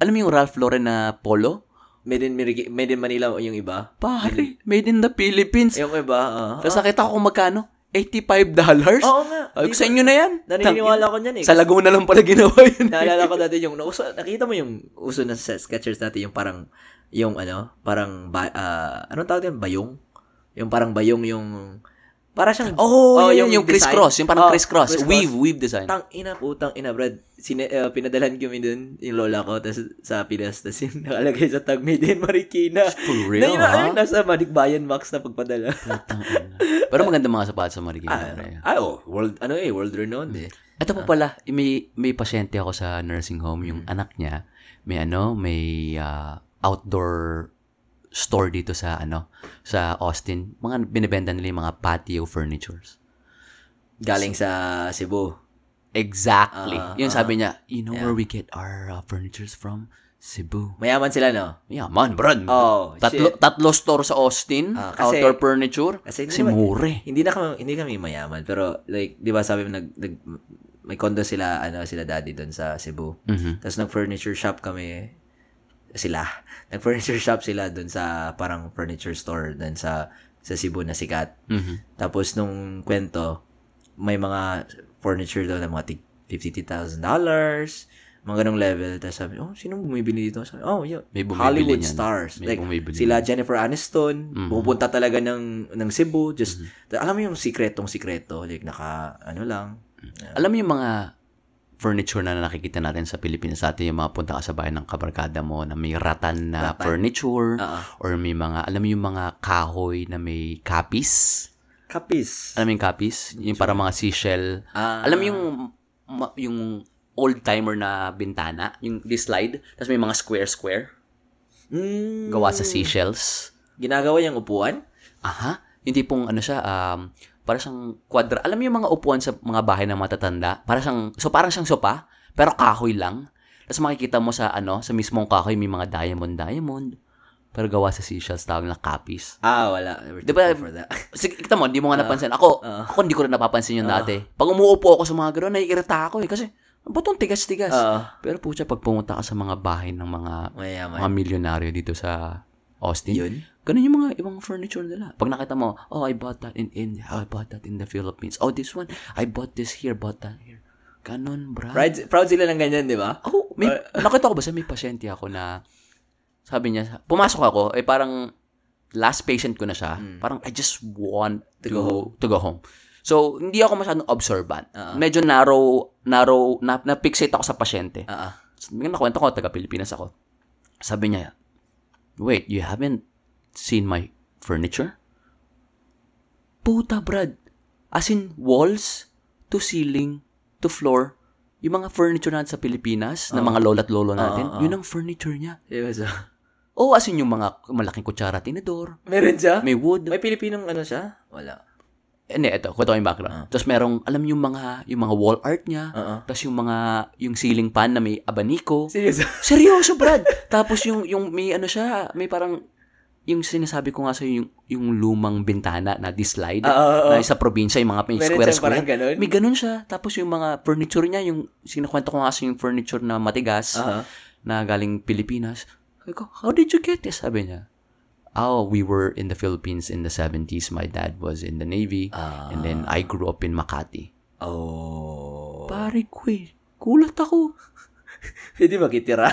alam mo yung Ralph Lauren na polo? Made in, made in Manila yung iba. Pare, made in the Philippines. Yung iba, ah. Tapos nakita ko kung magkano. $85 dollars? Oo nga. Ay, sa inyo na yan. Naniniwala ko niyan eh. Sa Laguna lang pala ginawa yun. Naalala ko dati yung, nauso, nakita mo yung uso ng sa Skechers dati, yung parang, yung ano, parang, ba, ah, anong tawag yan? Bayong? Yung parang bayong yung, para siyang, Oh, yun, yung, design. criss-cross. Yung parang Oh, criss-cross. criss-cross. Weave, weave design. Tang ina po, tang ina, Brad. Sine, uh, pinadalhan kami dun, yung lola ko, tas, sa Pinas, tas yung nakalagay sa tag made in Marikina. For real, na, yun, ay, nasa Manikbayan Max na pagpadala. Pero maganda mga sapatos sa Marikina. ah, ah, oh, world, ano eh, world renowned eh. Ito pa pala, may, may pasyente ako sa nursing home. Yung anak niya, may ano, may ah, outdoor store dito sa ano, sa Austin. Mga binibenta nila yung mga patio furnitures. Galing sa Cebu. Exactly. Ah, yung ah. sabi niya, you know where we get our uh, furnitures from? Cebu. Mayaman sila, no? Yeah, man, brad. Oh, tatlo, shit. tatlo store sa Austin, Ah, kasi- outdoor furniture. Kasi naman- mure. Hindi na kami, hindi kami mayaman, pero like, 'di ba sabi mo nag, nag may condo sila ano sila daddy doon sa Cebu. Mhm. Tapos nag-furniture shop kami sila. Nag-furniture shop sila doon sa parang furniture store doon sa sa Cebu na sikat. Mhm. Tapos nung kwento, may mga furniture daw na mga tig $50,000, mga ganong level. Tapos sabi, oh, sino bumibili dito? Sabi, oh, yeah, May Hollywood niyan. stars. May like, bumibili sila Jennifer Aniston, Mhm. pupunta talaga ng, ng Cebu. Just, Mm-hmm. alam mo yung sikretong sikreto. Like, naka, ano lang. Alam mo yung mga furniture na nakikita natin sa Pilipinas dati, yung mga punta ka sa bahay ng kabarkada mo na may ratan na Ratan. furniture Oo. or may mga, alam mo yung mga kahoy na may kapis? Kapis. Alam mo yung kapis? Yung para mga seashell. Ah. Alam mo yung yung old-timer na bintana, yung this slide, tapos may mga square-square Mm, gawa sa seashells. Ginagawa yung upuan? Aha. Yung tipong ano siya, um, para siyang quadra. Alam mo yung mga upuan sa mga bahay ng matatanda? Para siyang, so parang siyang sopa, pero kahoy lang. Tapos makikita mo sa ano, sa mismong kahoy may mga diamond diamond. Pero gawa sa seashells, tawag na kapis. Ah, wala. We're Di too ba- poor for that. Sige, kita mo, hindi mo nga napansin. Ako, ah. ako hindi ko rin napapansin yun dati. Pag umuupo ako sa mga gano'n, naiirita ako eh. Kasi, ba't itong tigas-tigas? Oo. Pero pucha, pag pumunta ka sa mga bahay ng mga Mayaman. mga milyonaryo dito sa Austin, Yun? Ganun yung mga ibang furniture nila. Pag nakita mo, oh, I bought that in India, oh, I bought that in the Philippines. Oh, this one, I bought this here, bought that here. Ganun, bro. Proud, proud sila ng ganyan, di ba? Oh, may, nakita ko ba sa may pasyente ako na, sabi niya, pumasok ako, eh parang, last patient ko na siya, parang, I just want to, go home. to go home. So, hindi ako masyadong observant. Oo. Medyo narrow, narrow, na, na-fixate ako sa pasyente. Ah, ah. Biglang nakwento ko, taga-Pilipinas ako. Sabi niya, wait, you haven't seen my furniture? Puta, Brad. As in, walls to ceiling to floor. Yung mga furniture natin sa Pilipinas, na mga lola't lolo natin, Oo, oo. yun ang furniture niya. Seryoso. Oo, as in yung mga malaking kutsara, tinidor, Meron siya? may wood. May Pilipinong ano siya? Wala. Hindi, ito, kwento ko yung background. Tapos merong, alam yung mga, yung mga wall art niya, Oo. tapos yung mga, yung ceiling fan na may abaniko. Seryoso? Seryoso, Brad. Tapos yung yung may ano siya, may parang yung sinasabi ko nga sa yung yung lumang bintana na dislide Ah, oo, oo. na sa probinsya yung mga square square. ganun? May ganun siya. Tapos yung mga furniture niya, yung sinakwento ko nga sa yung furniture na matigas Aha. na galing Pilipinas. Sabi ko, how did you get this? Sabi niya. Oh, we were in the Philippines in the 70s. My dad was in the Navy. Ah. And then I grew up in Makati. Oh. Pare ko eh. Kulat ako. Hindi makitira.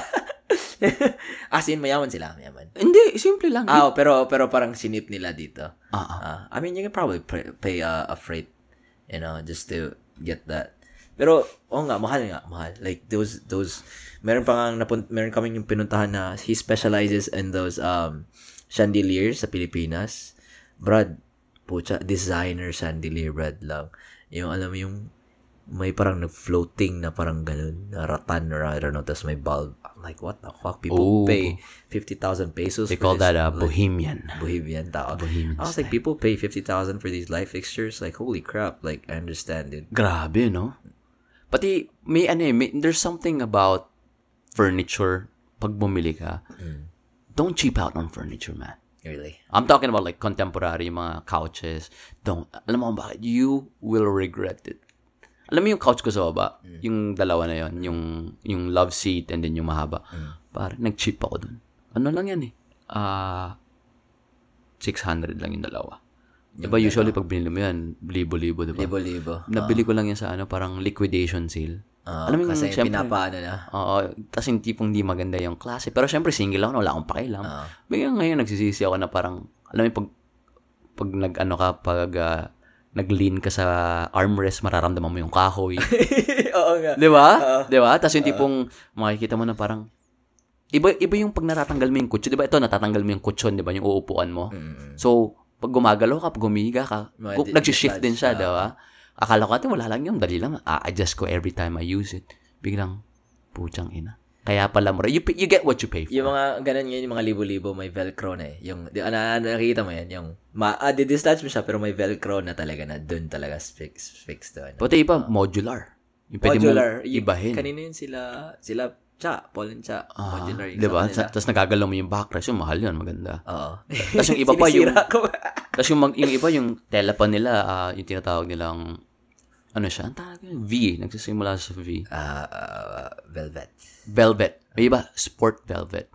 As in, mayaman sila. Mayaman. Hindi, simple lang. Ah, oh, pero pero parang sinip nila dito. Ah, ah. Ah, I mean, you can probably pay, pay uh, a freight, you know, just to get that. Pero, oh nga, mahal nga, mahal. Like, those, those, meron pa nga, napun, meron kaming yung pinuntahan na he specializes in those, um, chandeliers sa Pilipinas. Brad, pucha, designer chandelier, Brad lang. Yung, alam mo yung, may parang nag-floating na parang ganun, na ratan or I don't know, tapos may bulb. I'm like, what the fuck? Ooh. People pay 50,000 pesos They call this, that a like, bohemian. Bohemian tao. Bohemian I was like, people pay 50,000 for these light fixtures? Like, holy crap. Like, I understand, dude. Grabe, no? Pati, may ano eh, may, there's something about furniture, pag bumili ka, don't cheap out on furniture, man. Really. I'm talking about like contemporary, mga couches. Don't, alam mo bakit? You will regret it. Alam mo yung couch ko sa baba? Yung dalawa na yon yung, yung love seat and then yung mahaba. Pare, nag-cheap ako dun. Ano lang yan eh? Ah, 600 lang yung dalawa. Diba usually pag binili mo yan, libo-libo, diba? Libo-libo. Nabili ko lang yan sa ano, parang liquidation sale. Ah, Alam mo yung kasi syempre- pinapaano na. Oo, tas yung tipong di maganda yung klase. Pero syempre, single ako wala akong pakialam. Ah. Bigyan ngayon, nagsisisi ako na parang, alam mo, yung pag, pag nag-ano ka, pag ah, nag-lean ka sa armrest, mararamdaman mo yung kahoy. Oo nga. Di ba? Di ba? Tapos yung tipong, makikita mo na parang, iba iba yung pag natatanggal mo yung kutsyon. Di ba? Ito, natatanggal mo yung kutsyon, di ba? Yung uupuan mo. Mm. So, pag gumagalaw ka, pag gumiga ka, Mga nag-shift din siya, dislodge, di ba? Akala ko ate, wala lang yun. Dali lang. A-adjust ko every time I use it. Biglang, puchang ina. Kaya pala mo. You, you get what you pay for. Yung mga ganun yun, yung mga libo-libo, may velcro na eh. Yung, di, na, nakikita mo yan, yung, ma, ah, dislodge mo siya, pero may velcro na talaga na dun talaga fix, fixed to. Ano. Pati iba, modular. Yung pwede Modular. mo ibahin. Kanina yun sila, sila, Cha, Paul and Cha, Ah, modular. yung di ba? sa. Tapos nagagalaw mo yung backrest, yung mahal yun, maganda. Oo. Tapos yung iba pa yung, tapos yung, yung iba yung tela pa nila, ah, yung tinatawag nilang, ano siya, ang tawag? V, nagsisimula sa V. Ah, ah, velvet. Velvet. May iba, sport velvet.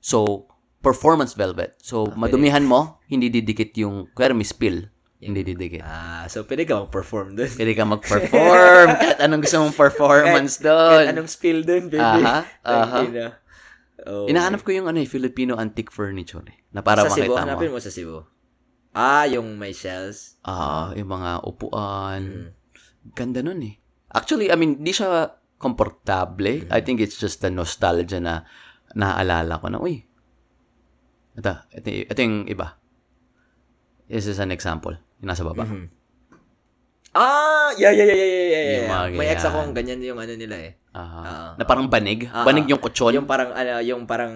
So, performance velvet. So, madumihan mo, hindi didikit yung, kaya may spill, hindi didikit. Ah, so pwede ka mag-perform dun. Pwede ka mag-perform, kahit anong gusto mong performance Kahit doon. anong spill dun, baby. Aha, aha. Oh. Inahanap ko yung ano eh, Filipino antique furniture eh, na para sa Cebu, makita mo. hanapin mo sa Cebu. Ah, yung may shells. Ah, yung mga Hmm. upuan. Ganda nun eh. Actually, I mean, di siya komportable. I think it's just the nostalgia na naaalala ko na, uy, ito, ito, ito yung iba. This is an example. Yung nasa baba. Mhm. Ah, yeah, yeah, yeah, yeah, yeah, yeah. Yung May ex akong ganyan yung ano nila eh. Aha. Ah, na parang banig. Ah, banig yung kutsyon. Yung parang, ano, yung parang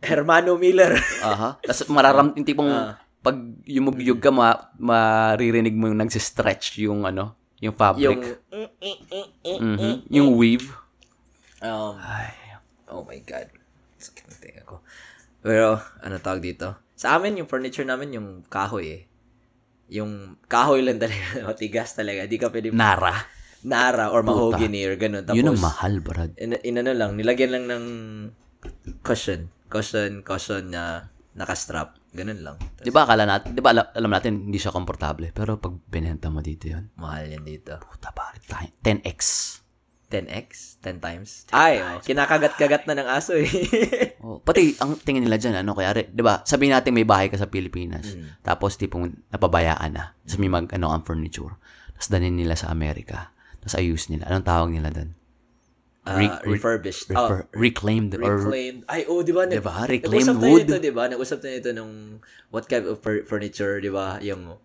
Hermano Miller. Aha. Tapos mararam, yung tipong, Ah. Pag yumugyug ka, ma, maririnig mo yung nagsistretch yung ano, yung fabric. yung, Mhm. Yung weave. um, Ay. oh my God. Sakit ng tinga ko. Pero, ano tawag dito? Sa amin, yung furniture namin, yung kahoy eh. Yung kahoy lang talaga, matigas talaga. Di ka pwede Nara. nara or mahogany or ganun. Tapos, Yun ang mahal, brad. in, inano lang, nilagyan lang ng cushion. Cushion, cushion na nakastrap. Ganun lang. Di ba akala natin, di ba alam, alam natin hindi siya komportable, pero pag binenta mo dito yun, Mahal yan dito. puta tayo? 10x. 10x? 10 times? Ay, oh, kinakagat-kagat na ng aso eh. Oh, pati ang tingin nila dyan, ano, kaya, di ba, sabihin natin may bahay ka sa Pilipinas, Mm. tapos tipong napabayaan na, tapos may mag, ano, ang furniture, tapos danin nila sa Amerika, tapos ayus nila. Anong tawag nila doon? Ah, Re- re- refurbished. Refer, oh, reclaimed, or, reclaimed. Ay, oh, di ba? di ba, reclaimed Nag-usap wood. nito, di ba? Nag-usap tayo nito nung what kind of fur- furniture, di ba? Yung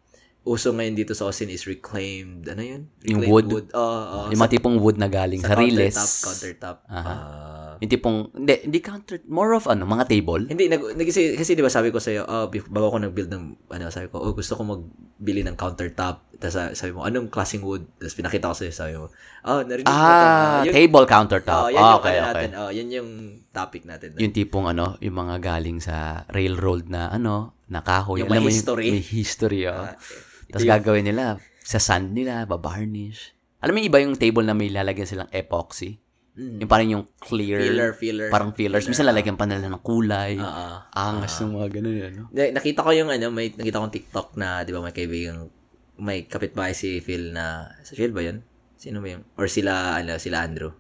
uso ngayon dito sa Austin is reclaimed. Ano yun? Yung Reclaimed wood. Oh, oh, yung mga tipong wood na galing sa, riles. countertop, countertop. Aha. Ah, Yung tipong, hindi, hindi counter, more of ano, mga table. hindi, nag, nag kasi, kasi di ba sabi ko sa'yo, oh, bef- bago ako nag-build ng, ano, sabi ko, oh, gusto ko magbili ng countertop. Tapos sa- sabi mo, anong klaseng wood? Tapos pinakita ko sa'yo, sabi mo, oh, narinig ko to. Ah, yun- table countertop. Oh, yan Ah, yung okay, ano okay. natin. Oh, yan yung topic natin. Yung tipong ano, yung mga galing sa railroad na ano, na kahoy. Yung Alam may history. may history, oh. Ah, Tapos gagawin nila, sa sand nila, babarnish. Alam mo yung iba yung table na may lalagyan silang epoxy? Mm. Yung parang yung clear, Filler, filler. parang fillers. Minsan lalagyan pa nila ng kulay. Oo. Angas ng mga ganun yan, no? Na- nakita ko yung ano, may nakita kong TikTok na, 'di ba, may kaibigang may kapitbahay si Phil na sa Phil ba 'yun? Sino ba 'yung or sila ano, sila Andrew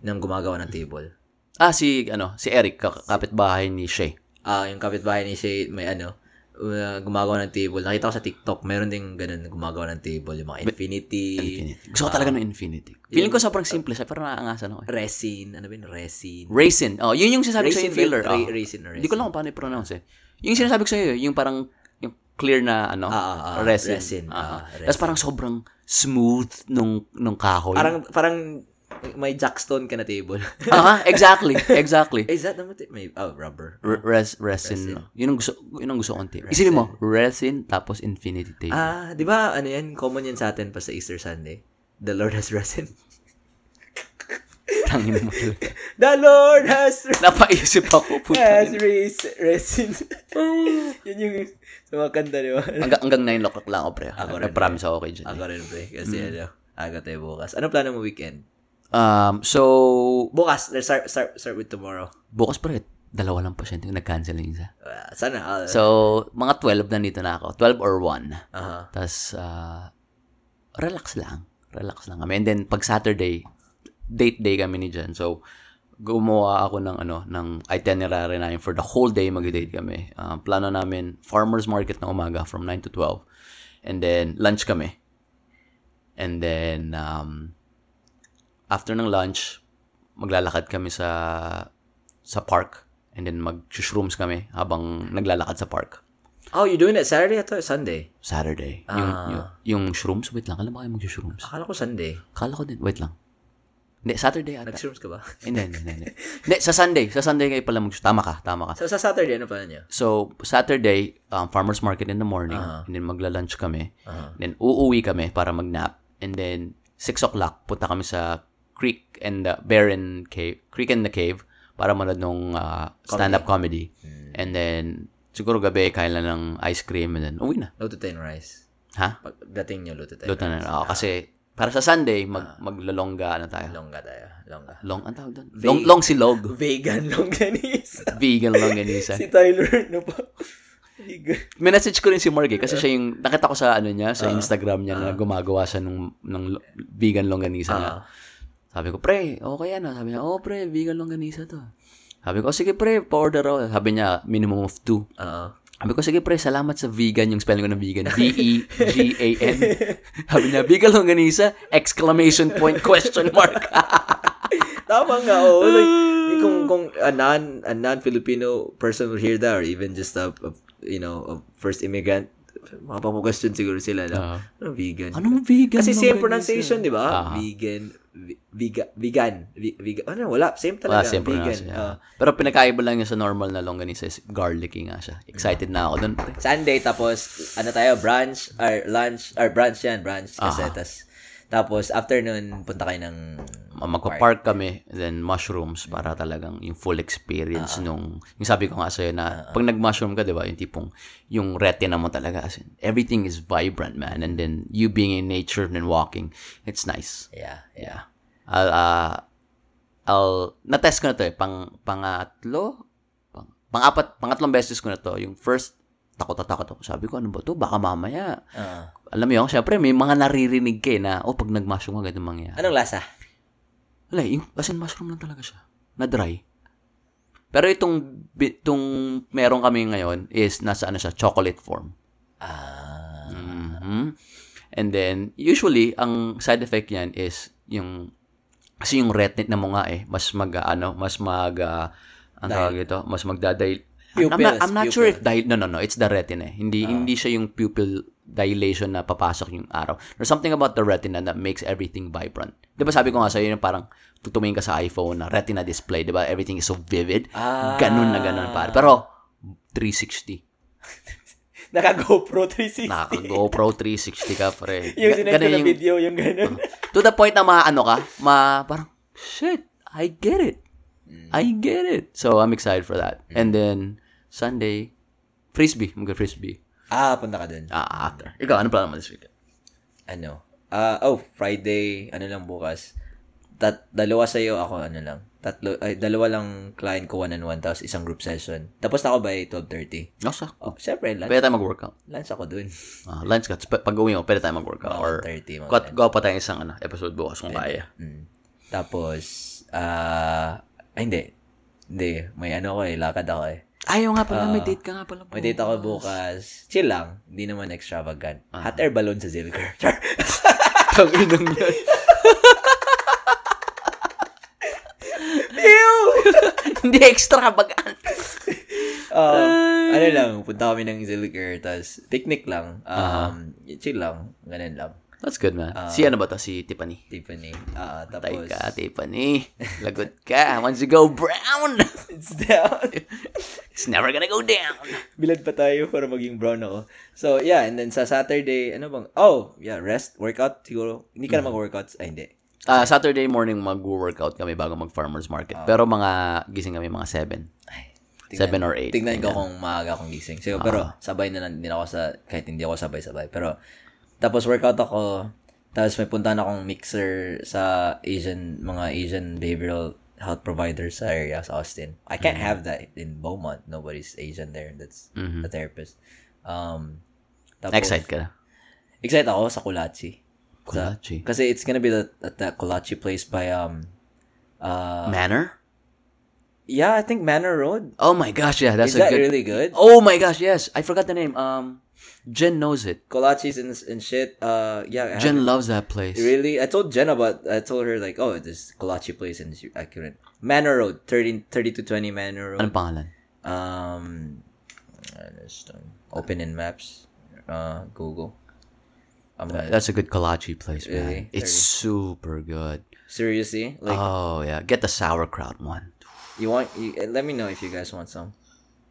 nang gumagawa ng table. Ah, si, ano, si Eric, ka- kapitbahay ni Shay. Ah, yung kapitbahay ni Shay may ano, uh, gumagawa ng table. Nakita ko sa TikTok, meron ding ganun gumagawa ng table, yung mga infinity, Infinity. Gusto ko talaga ng Infinity. Feeling ko sobrang simple siya, pero naaangasan ako. eh. resin, ano ba yun? Resin. Raisin. Oh, yun yung sinasabi ko sa Raisin, filler. ra- Oh. raisin or Hindi ko lang kung paano i-pronounce eh. Yung sinasabi ko sa'yo, yung parang yung clear na ano, Ah, ah, ah, resin. resin. Ah, Ah, Tapos parang sobrang smooth nung nung kahoy. Parang, parang may jackstone ka na table. Ah, exactly. Exactly. Is that naman? May, oh, rubber. R- res, resin. Yun ang gusto, yun ang gusto kong tip. Isipin mo, resin tapos infinity tape. Ah, di ba, ano yan, common yan sa atin pa sa Easter Sunday. The Lord has resin. Tangin mo talaga. The Lord has Napaisip ako. Puta. has res- resin. Yun yung sa mga kanta, di ba? hanggang, hanggang 9 o'clock lang ako, pre. Ako rin, Nag-promise ako kay Jen. Ako rin, pre. Kasi Mm. ano, aga tayo bukas. Ano plano mo weekend? Um, so, Bukas, let's start, start, start with tomorrow. bukas pre, dalawa lang pasyente yung nag-cancel yung isa. Uh, sana. Uh, So, mga 12 na dito na ako. 12 or 1. Aha. Tapos, ah, relax lang. Relax lang kami. And then, pag Saturday, date day kami ni Jen. So, gumawa ako ng ano ng itinerary namin for the whole day mag-date kami. Ah, plano namin farmers market na umaga from 9 to 12. And then lunch kami. And then um after ng lunch maglalakad kami sa sa park and then mag-shrooms kami habang naglalakad sa park. Oh, you doing it Saturday ato Sunday? Saturday. Yung, Ah. yung, yung shrooms, wait lang, alam ba kayo mag-shrooms? Akala ko Sunday. Kala ko din, wait lang. Hindi, Saturday ata. Nag-shrooms ka ba? Hindi, hindi, hindi. Hindi, sa Sunday. Sa Sunday kayo pala mag Tama ka, tama ka. so, sa Saturday, ano pa niyo? So, Saturday, um, farmer's market in the morning. Aha. And then magla-lunch kami. Aha. Then uuwi kami para mag-nap. And then, 6 o'clock, punta kami sa Creek and the and Cave. Creek and the Cave para manood nung uh, stand-up comedy. And then, siguro gabi, kain lang ng ice cream and then uwi na. Luto ng rice. Ha? Pagdating niyo, luto tayo Luto ng na. rice. Oo, kasi para sa Sunday, mag, maglalongga ano tayo. Longga tayo. Longga. Long, ang tawag doon? Vegan. Long, long silog. Vegan longganisa. Vegan longganisa. si Tyler, ano pa? Vegan. Minessage ko rin si Mark eh, kasi siya yung, nakita ko sa ano niya, Ah. sa Instagram niya na gumagawa siya ng lo- vegan longganisa niya. Ah. Sabi ko, pre, okay yan ah. Sabi niya, oh pre, vegan longganisa to. Sabi ko, oh, sige pre, pa-order ako. Sabi niya, minimum of two. Oo. Sabi ko, sige pre, salamat sa vegan, yung spelling ko ng vegan. V-E-G-A-N. Sabi niya, vegan longganisa, exclamation point, question mark. Tama nga, oo. Like, kung, kung a non, a non-Filipino person will hear that or even just a, a you know, a first immigrant, mapapag-question siguro sila na, Ah. ano vegan? Anong vegan Kasi same pronunciation, di ba? Ah. Vegan, vegan, vegan, vegan, ano, wala, same Wala, talaga, siyempre vegan. nga siya. Ah. Pero pinakaiba lang niya sa normal na longganisa is garlicky nga siya. Excited na ako doon. Sunday, tapos, ano tayo, brunch, or lunch, or brunch yan, brunch, kasi, Ah. tas, tapos, afternoon, punta kayo ng, Magpa-park kami, then mushrooms para talagang yung full experience nung, yung sabi ko nga sa'yo na, pag nag-mushroom ka, di ba, yung tipong, yung retina mo talaga, as in, everything is vibrant, man. And then, you being in nature and walking, it's nice. yeah, Yeah. I'll, uh, I'll, na-test ko na to eh, pang, pangatlo, pang, pangapat, pangatlong beses ko na to. Yung first, takot na takot ako. Sabi ko, ano ba to? Baka mamaya. Ah. Alam mo yun, syempre, may mga naririnig ka eh na, oh, pag nag-mushroom ka, ganun mangyayari. anong lasa? Wala, yung, as in, mushroom lang talaga siya. Na dry. Pero itong, itong meron kami ngayon is nasa ano siya, chocolate form. Ah, Mhm. And then, usually, ang side effect yan is yung, kasi yung retina mo nga eh, mas mag, ano, mas mag, uh, ang tawag ito, mas magdadil. I'm not, Pupils, I'm not sure if pupil. dahil, no, no, no, it's the retina. Hindi, hindi siya yung pupil dilation na papasok yung araw. There's something about the retina that makes everything vibrant. Di ba sabi ko nga sa'yo, yung parang tutumingin ka sa iPhone na retina display, di ba? Everything is so vivid. Ah. Ganun na ganun, pare. Pero, 360. naka-GoPro 360. Naka-GoPro 360 ka, pre. yung sinend ko na yung- video, yung ganun. To the point na maano ka, ma, parang, shit, I get it. I get it. So, I'm excited for that. And then, Sunday, frisbee. Mag-frisbee. ah, punta ka dun. Ah, after. Ikaw, ano plano mo this weekend? Ano? Ah, oh, Friday, ano lang bukas. Tat, dalawa sa'yo, ako ano lang. Tatlo, ay, dalawa lang client ko one-on-one, tapos isang group session. Tapos na ako by 12.30. Nosa. Oh, syempre, lunch, Pwede tayo mag-workout. lunch ako dun. Ah, lunch ka. Pag uwi mo, pwede tayo mag-workout. Or, 1:30 mga got, gawa pa tayo isang ano, episode bukas kung kaya. Mm. Tapos, ah, ay, hindi. Hindi, may ano ko eh, lakad ako eh. Ayaw nga pala, may date ka nga pala. May date ako bukas. Chill lang, hindi naman extravagant. Ah. Hot air balloon sa Zilker. Tanginang yan. Hindi extra bagaan. Um, ano lang, punta kami ng Zilker, tapos picnic lang. Um, chill lang, ganun lang. That's good, man. si ano ba to? Si Tiffany. Tiffany. Ah, Tay tapos, ka, Tiffany. Lagot ka. Once you go brown, it's down. it's never gonna go down. Bilad pa tayo para maging brown ako. So, yeah, and then sa Saturday, ano bang, oh, yeah, rest, workout, siguro. Hindi ka na mag-workouts? Ay, hindi. Ah, Saturday morning mag-workout kami bago mag-farmer's market. Pero mga gising kami mga 7. 7 or 8. Tingnan ko kung maaga akong gising. So, pero sabay na lang din ako sa, kahit hindi ako sabay-sabay. Pero, tapos workout ako, tapos may puntahan akong mixer sa Asian, mga Asian behavioral health providers sa area sa Austin. I can't have that in Beaumont. Nobody's Asian there. That's a therapist. Um, tapos, Excited ka na? Excited ako sa Kulachi. Kulachi. Kasi it's gonna be the, at that Kulachi place by, um, uh, Manor? yeah, I think Manor Road. Oh my gosh, yeah. That's Is a that good... really good? Oh my gosh, yes. I forgot the name. Um, Jen knows it. Kolaches and, and shit. Uh, yeah. I Jen loves that place. Really? I told Jen about, I told her like, oh, this kolache place and she, I couldn't. Manor Road, 30, 30 to 20 Manor Road. Anong pangalan? Um, just, open in maps, uh, Google. I'm gonna, That's a good kolache place, man. Really? It's super good. seriously, like, oh, yeah. Get the sauerkraut one. you want, you, let me know if you guys want some.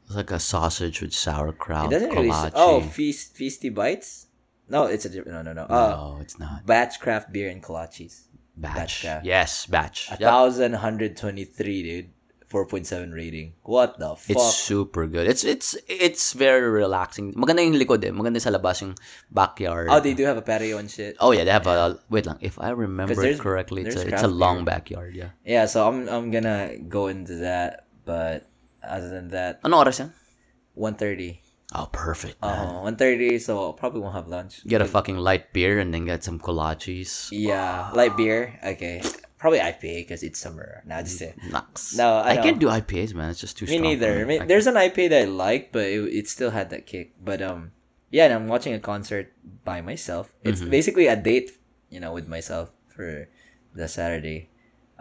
It's like a sausage with sauerkraut, It doesn't really, kolache. oh, feast, feasty bites? No, it's a different, no, no, no. Uh, no, it's not. batch craft beer and kolaches. Batch. yeah. Yes, batch. A thousand hundred twenty three, dude. Four point seven rating. What the fuck? It's super good. It's it's it's very relaxing. Maganda yung likod eh. Maganda sa labas yung backyard. oh, they do have a patio and shit. Oh, yeah, they have a wait lang. If I remember there's- correctly, it's a, it's a long backyard, yeah. Yeah, so I'm I'm gonna go into that, but other than that, Ano oras yan? one thirty. Oh, perfect. man. Uh, one thirty. So I probably won't have lunch. Get a fucking light beer and then get some kolaches. Yeah, light beer. Okay, probably IPA because it's summer. Now just say. Nuts. No, I I can't do IPAs, man. It's just too Me strong. for neither. I mean, I- there's an IPA that I like, but it, it still had that kick. But um, yeah, and I'm watching a concert by myself. It's Mm-hmm. basically a date, you know, with myself for the Saturday.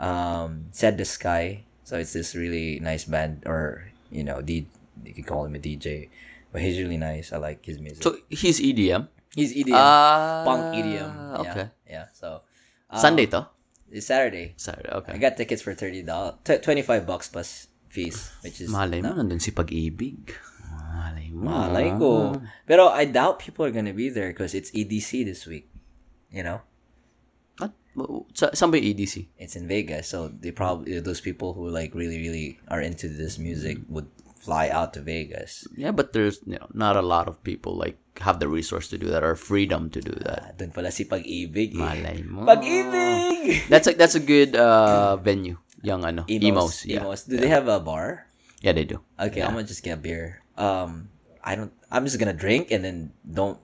Um, Said the Sky. So it's this really nice band, or you know, D. You could call him a DJ, but he's really nice. I like his music. so he's EDM. he's EDM, Ah, punk EDM. Yeah, Okay. Yeah. So um, Sunday to? It's Saturday. Saturday. Okay. I got tickets for thirty dollars, twenty five bucks plus fees, which is Malay mo, nandun si pag-ibig. Malay mo. Malay ko. Pero I doubt people are gonna be there because it's EDC this week. You know, What? Sa, saan ba yung E EDC? it's in Vegas, so they probably those people who like really really are into this music would fly out to Vegas. Yeah, but there's you know not a lot of people like have the resource to do that or freedom to do that. Ah, Doon pala si Pag-ibig. Eh. Malay mo. Pag-ibig. That's a that's a good uh venue. Young ano, emos. Emos. Yeah. Emos. Do they have a bar? Yeah, they do. Okay, I'm gonna just get a beer. Um, I don't. I'm just gonna drink and then don't.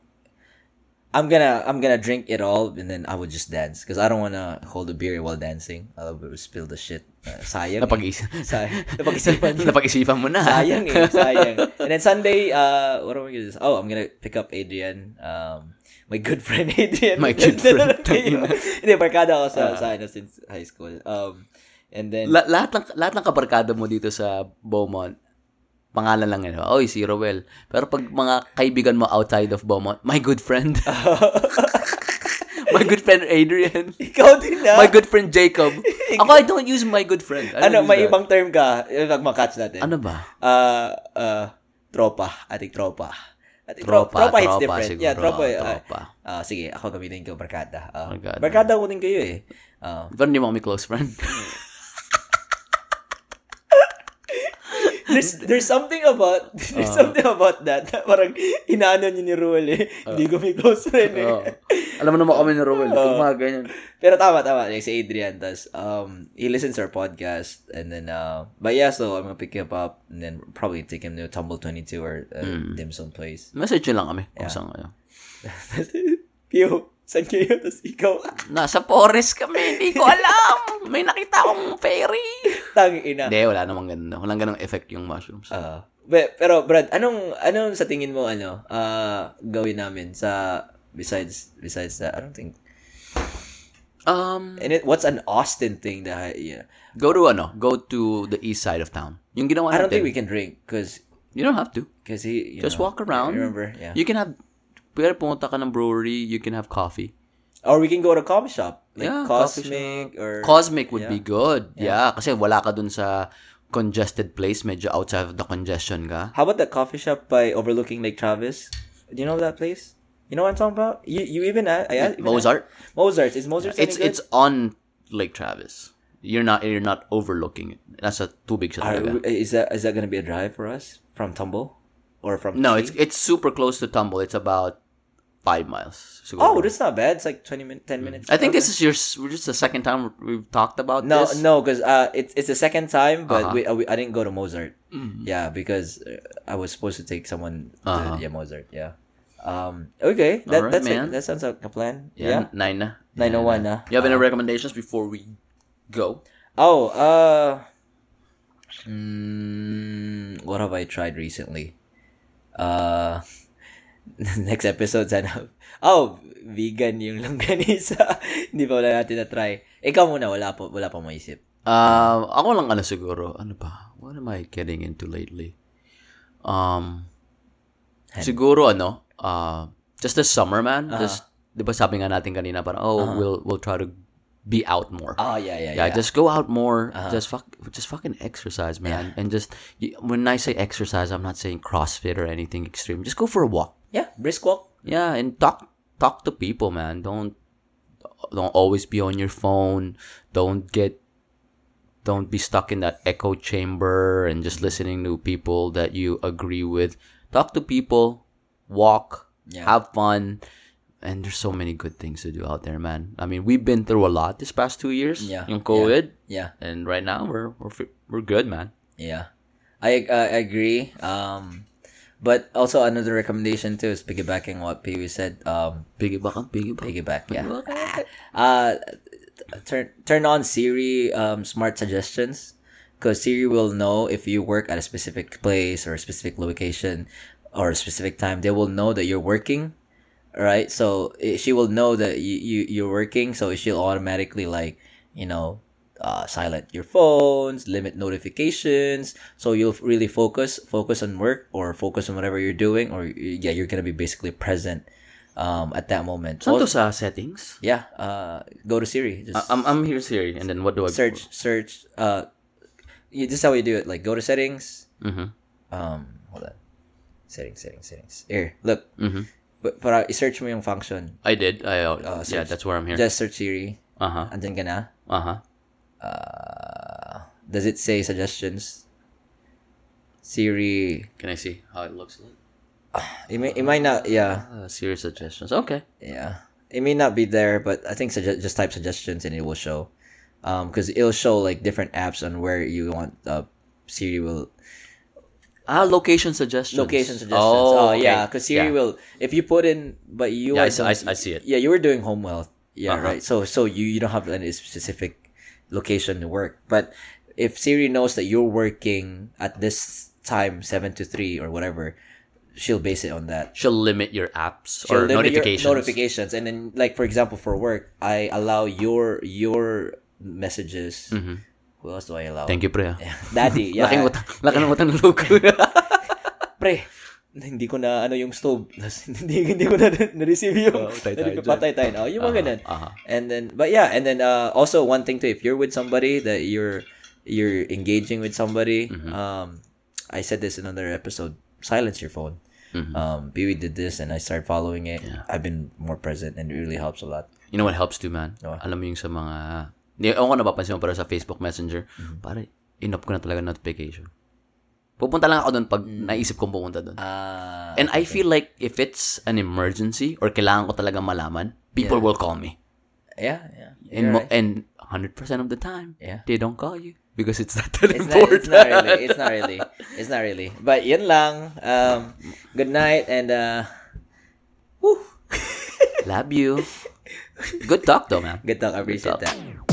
I'm gonna I'm gonna drink it all and then I would just dance because I don't wanna hold a beer while dancing. I would spill the shit. Uh, sayang. eh. Napag-isip. Sayang. Napag-isipan. Napag-isipan mo na. sayang eh. Sayang. And then Sunday, uh, what am I gonna do? Oh, I'm gonna pick up Adrian. Um, my good friend Adrian. My good friend. Hindi, barkada ako sa, sa ano, since high school. Um, and then, La- lahat ng lahat ng kabarkada mo dito sa Beaumont, pangalan lang yun. Oy, si Roel. Pero pag mga kaibigan mo outside of Beaumont, my good friend. my good friend Adrian. ikaw din na. My good friend Jacob. Ako, I don't use my good friend. Ano, may that. ibang term ka. Pag makatch natin. Ano ba? Uh, uh, tropa. Ating tropa. Ating Tropa, tropa, tropa different. siguro. Yeah, tropa. uh, Tropa. ah, sige, ako gamitin ko barkada. Uh, Barkada. barkada ko din kayo eh. Uh, Pero hindi mo kami close friend. there's there's something about there's something about that. Parang inaano niyo ni Ruel eh. Hindi ko may close friend eh. Oo. Alam mo naman kami ni Roel. Kung mga ganyan. Pero tama, tama. Like si Adrian, tas, um, he listens to our podcast, and then, uh, but yeah, so I'm gonna pick him up, and then probably take him to Tumble 22 or uh, Hmm. dim sum place. Message lang kami kung saan kayo. Pio, saan kayo? Tapos ikaw, Nasa forest kami. Hindi ko alam. May nakita akong fairy. tang ina. Hindi, wala namang ganun. Walang ganung effect yung mushrooms. Uh, pero Brad, anong anong sa tingin mo ano uh, gawin namin sa besides besides that? I don't think. Um, And it, what's an Austin thing that yeah. go to ano, go to the east side of town. Yung ginawa I don't natin. think we can drink because You don't have to. because he you Just know, walk around. I remember yeah. You can have, pwede pumunta ka ng brewery, you can have coffee. Or we can go to coffee shop. Like Yeah, Cosmic or... Cosmic would Yeah. be good. Yeah. Kasi wala ka dun sa congested place. Medyo outside of the congestion ka. How about that coffee shop by overlooking Lake Travis? Do you know that place? You know what I'm talking about? You you even uh, I, even Mozart? Mozart's. Is Mozart's It's good? it's on Lake Travis. You're not you're not overlooking it. Nasa tubig siya Are- talaga. is that is that gonna be a drive for us from Tumble or from? No, it's it's super close to Tumble. It's about five miles. siguro. oh, that's not bad. It's like twenty minutes, ten minutes. I think this is your just the second time we've talked about no, this. no, because uh, it's it's the second time, but Uh-huh. we, uh, we I didn't go to Mozart. Mhm. Yeah, because uh, I was supposed to take someone to Uh-huh. yeah Mozart. Yeah. Um. Okay. That Alright, that's man. A, that sounds like a plan. Yeah, Yeah. nine na. 901 Yeah. na. You have any recommendations before we go? Oh. Uh. Mm, what have I tried recently? Uh. next episode sana. Oh, vegan yung longganisa. Hindi pa wala natin na-try. Ikaw muna, wala pa, wala pa maisip. Uh, ako lang ano siguro. Ano ba? What am I getting into lately? Um, siguro ano, uh, just this summer, man. Uh-huh. Just, di ba sabi nga natin kanina, parang, oh, we'll, we'll try to be out more. Oh, yeah, yeah, yeah, yeah. just go out more. Uh-huh. Just fuck, just fucking exercise, man. And just when I say exercise, I'm not saying CrossFit or anything extreme. Just go for a walk. yeah, brisk walk. Yeah, and talk talk to people, man. Don't don't always be on your phone. Don't get don't be stuck in that echo chamber and just listening to people that you agree with. Talk to people, walk, Yeah. have fun. And there's so many good things to do out there, man. I mean, we've been through a lot this past two years. Yeah, Yung COVID. Yeah. And right now, we're, we're, we're good, man. Yeah, I uh, agree. Um, but also another recommendation too is piggybacking what Pee Wee said. Um, Piggyback piggyback. piggyback, yeah. Okay. Uh, turn turn on Siri um, smart suggestions because Siri will know if you work at a specific place or a specific location or a specific time. They will know that you're working, right? So she will know that you, you you're working, so she'll automatically like you know uh, silent your phones, limit notifications, so you'll really focus focus on work or focus on whatever you're doing, or yeah, you're gonna be basically present um, at that moment. Saan to sa settings? yeah, uh, go to Siri. Just I'm, I'm here, Siri. And then what do I search, search. Uh, you, this is how you do it. Like, go to settings. Mm-hmm. Um, hold on. Settings, settings, settings. Here, look. Mm-hmm. But para i-search mo yung function. I did. I uh, Uh, yeah, that's where I'm here. Just search Siri. uh huh. Andyan ka na. Uh huh. Uh, does it say suggestions? Siri. Can I see how it looks like? It may, it might not. Yeah, Uh, Siri's suggestions. Okay. yeah. It may not be there, but I think sugge- just type suggestions and it will show. Um, because it'll show like different apps on where you want. Uh, Siri will Ah, location suggestions. location suggestions. Oh, okay. yeah, because Siri Yeah. will if you put in, but you Yeah, I I doing- see- I see it. Yeah, you were doing home wealth. Yeah, Uh-huh. right. So so you you don't have any specific location to work, but if Siri knows that you're working at this time seven to three or whatever, she'll base it on that. She'll limit your apps She'll or notifications. notifications, and then like for example for work, I allow your your messages. Mhm. Who else do I allow? Thank you, pre. ah. Daddy. Yeah. Laking utang, laki ng utang ng logo. pre, hindi ko na ano yung stove. hindi hindi ko na na-receive yung Oh, tay hindi tayo ko patay tayo. Oh, yung mga ganun. aha. And then but yeah, and then uh also one thing too if you're with somebody that you're you're engaging with somebody, Mm-hmm. um I said this in another episode, silence your phone. Mhm. Um Pee Wee did this and I started following it. Yeah. I've been more present and it really helps a lot. You know what helps too, man? What? Alam mo yung sa mga... Hindi, ako napapansin mo, pero sa Facebook Messenger, Mm-hmm. pare, in-off ko na talaga notification. Pupunta lang ako doon pag Mm. naisip kong pumunta doon. Uh And I feel like if it's an emergency or kailangan ko talaga malaman, people Yeah. will call me. yeah, yeah. And You're mo- right. and 100% of the time, Yeah. they don't call you because it's not that It's not, important. it's not really. It's not really. It's not really. But yun lang. Um, good night and uh, woo. Love you. Good talk though, man. Good talk. I appreciate talk. that.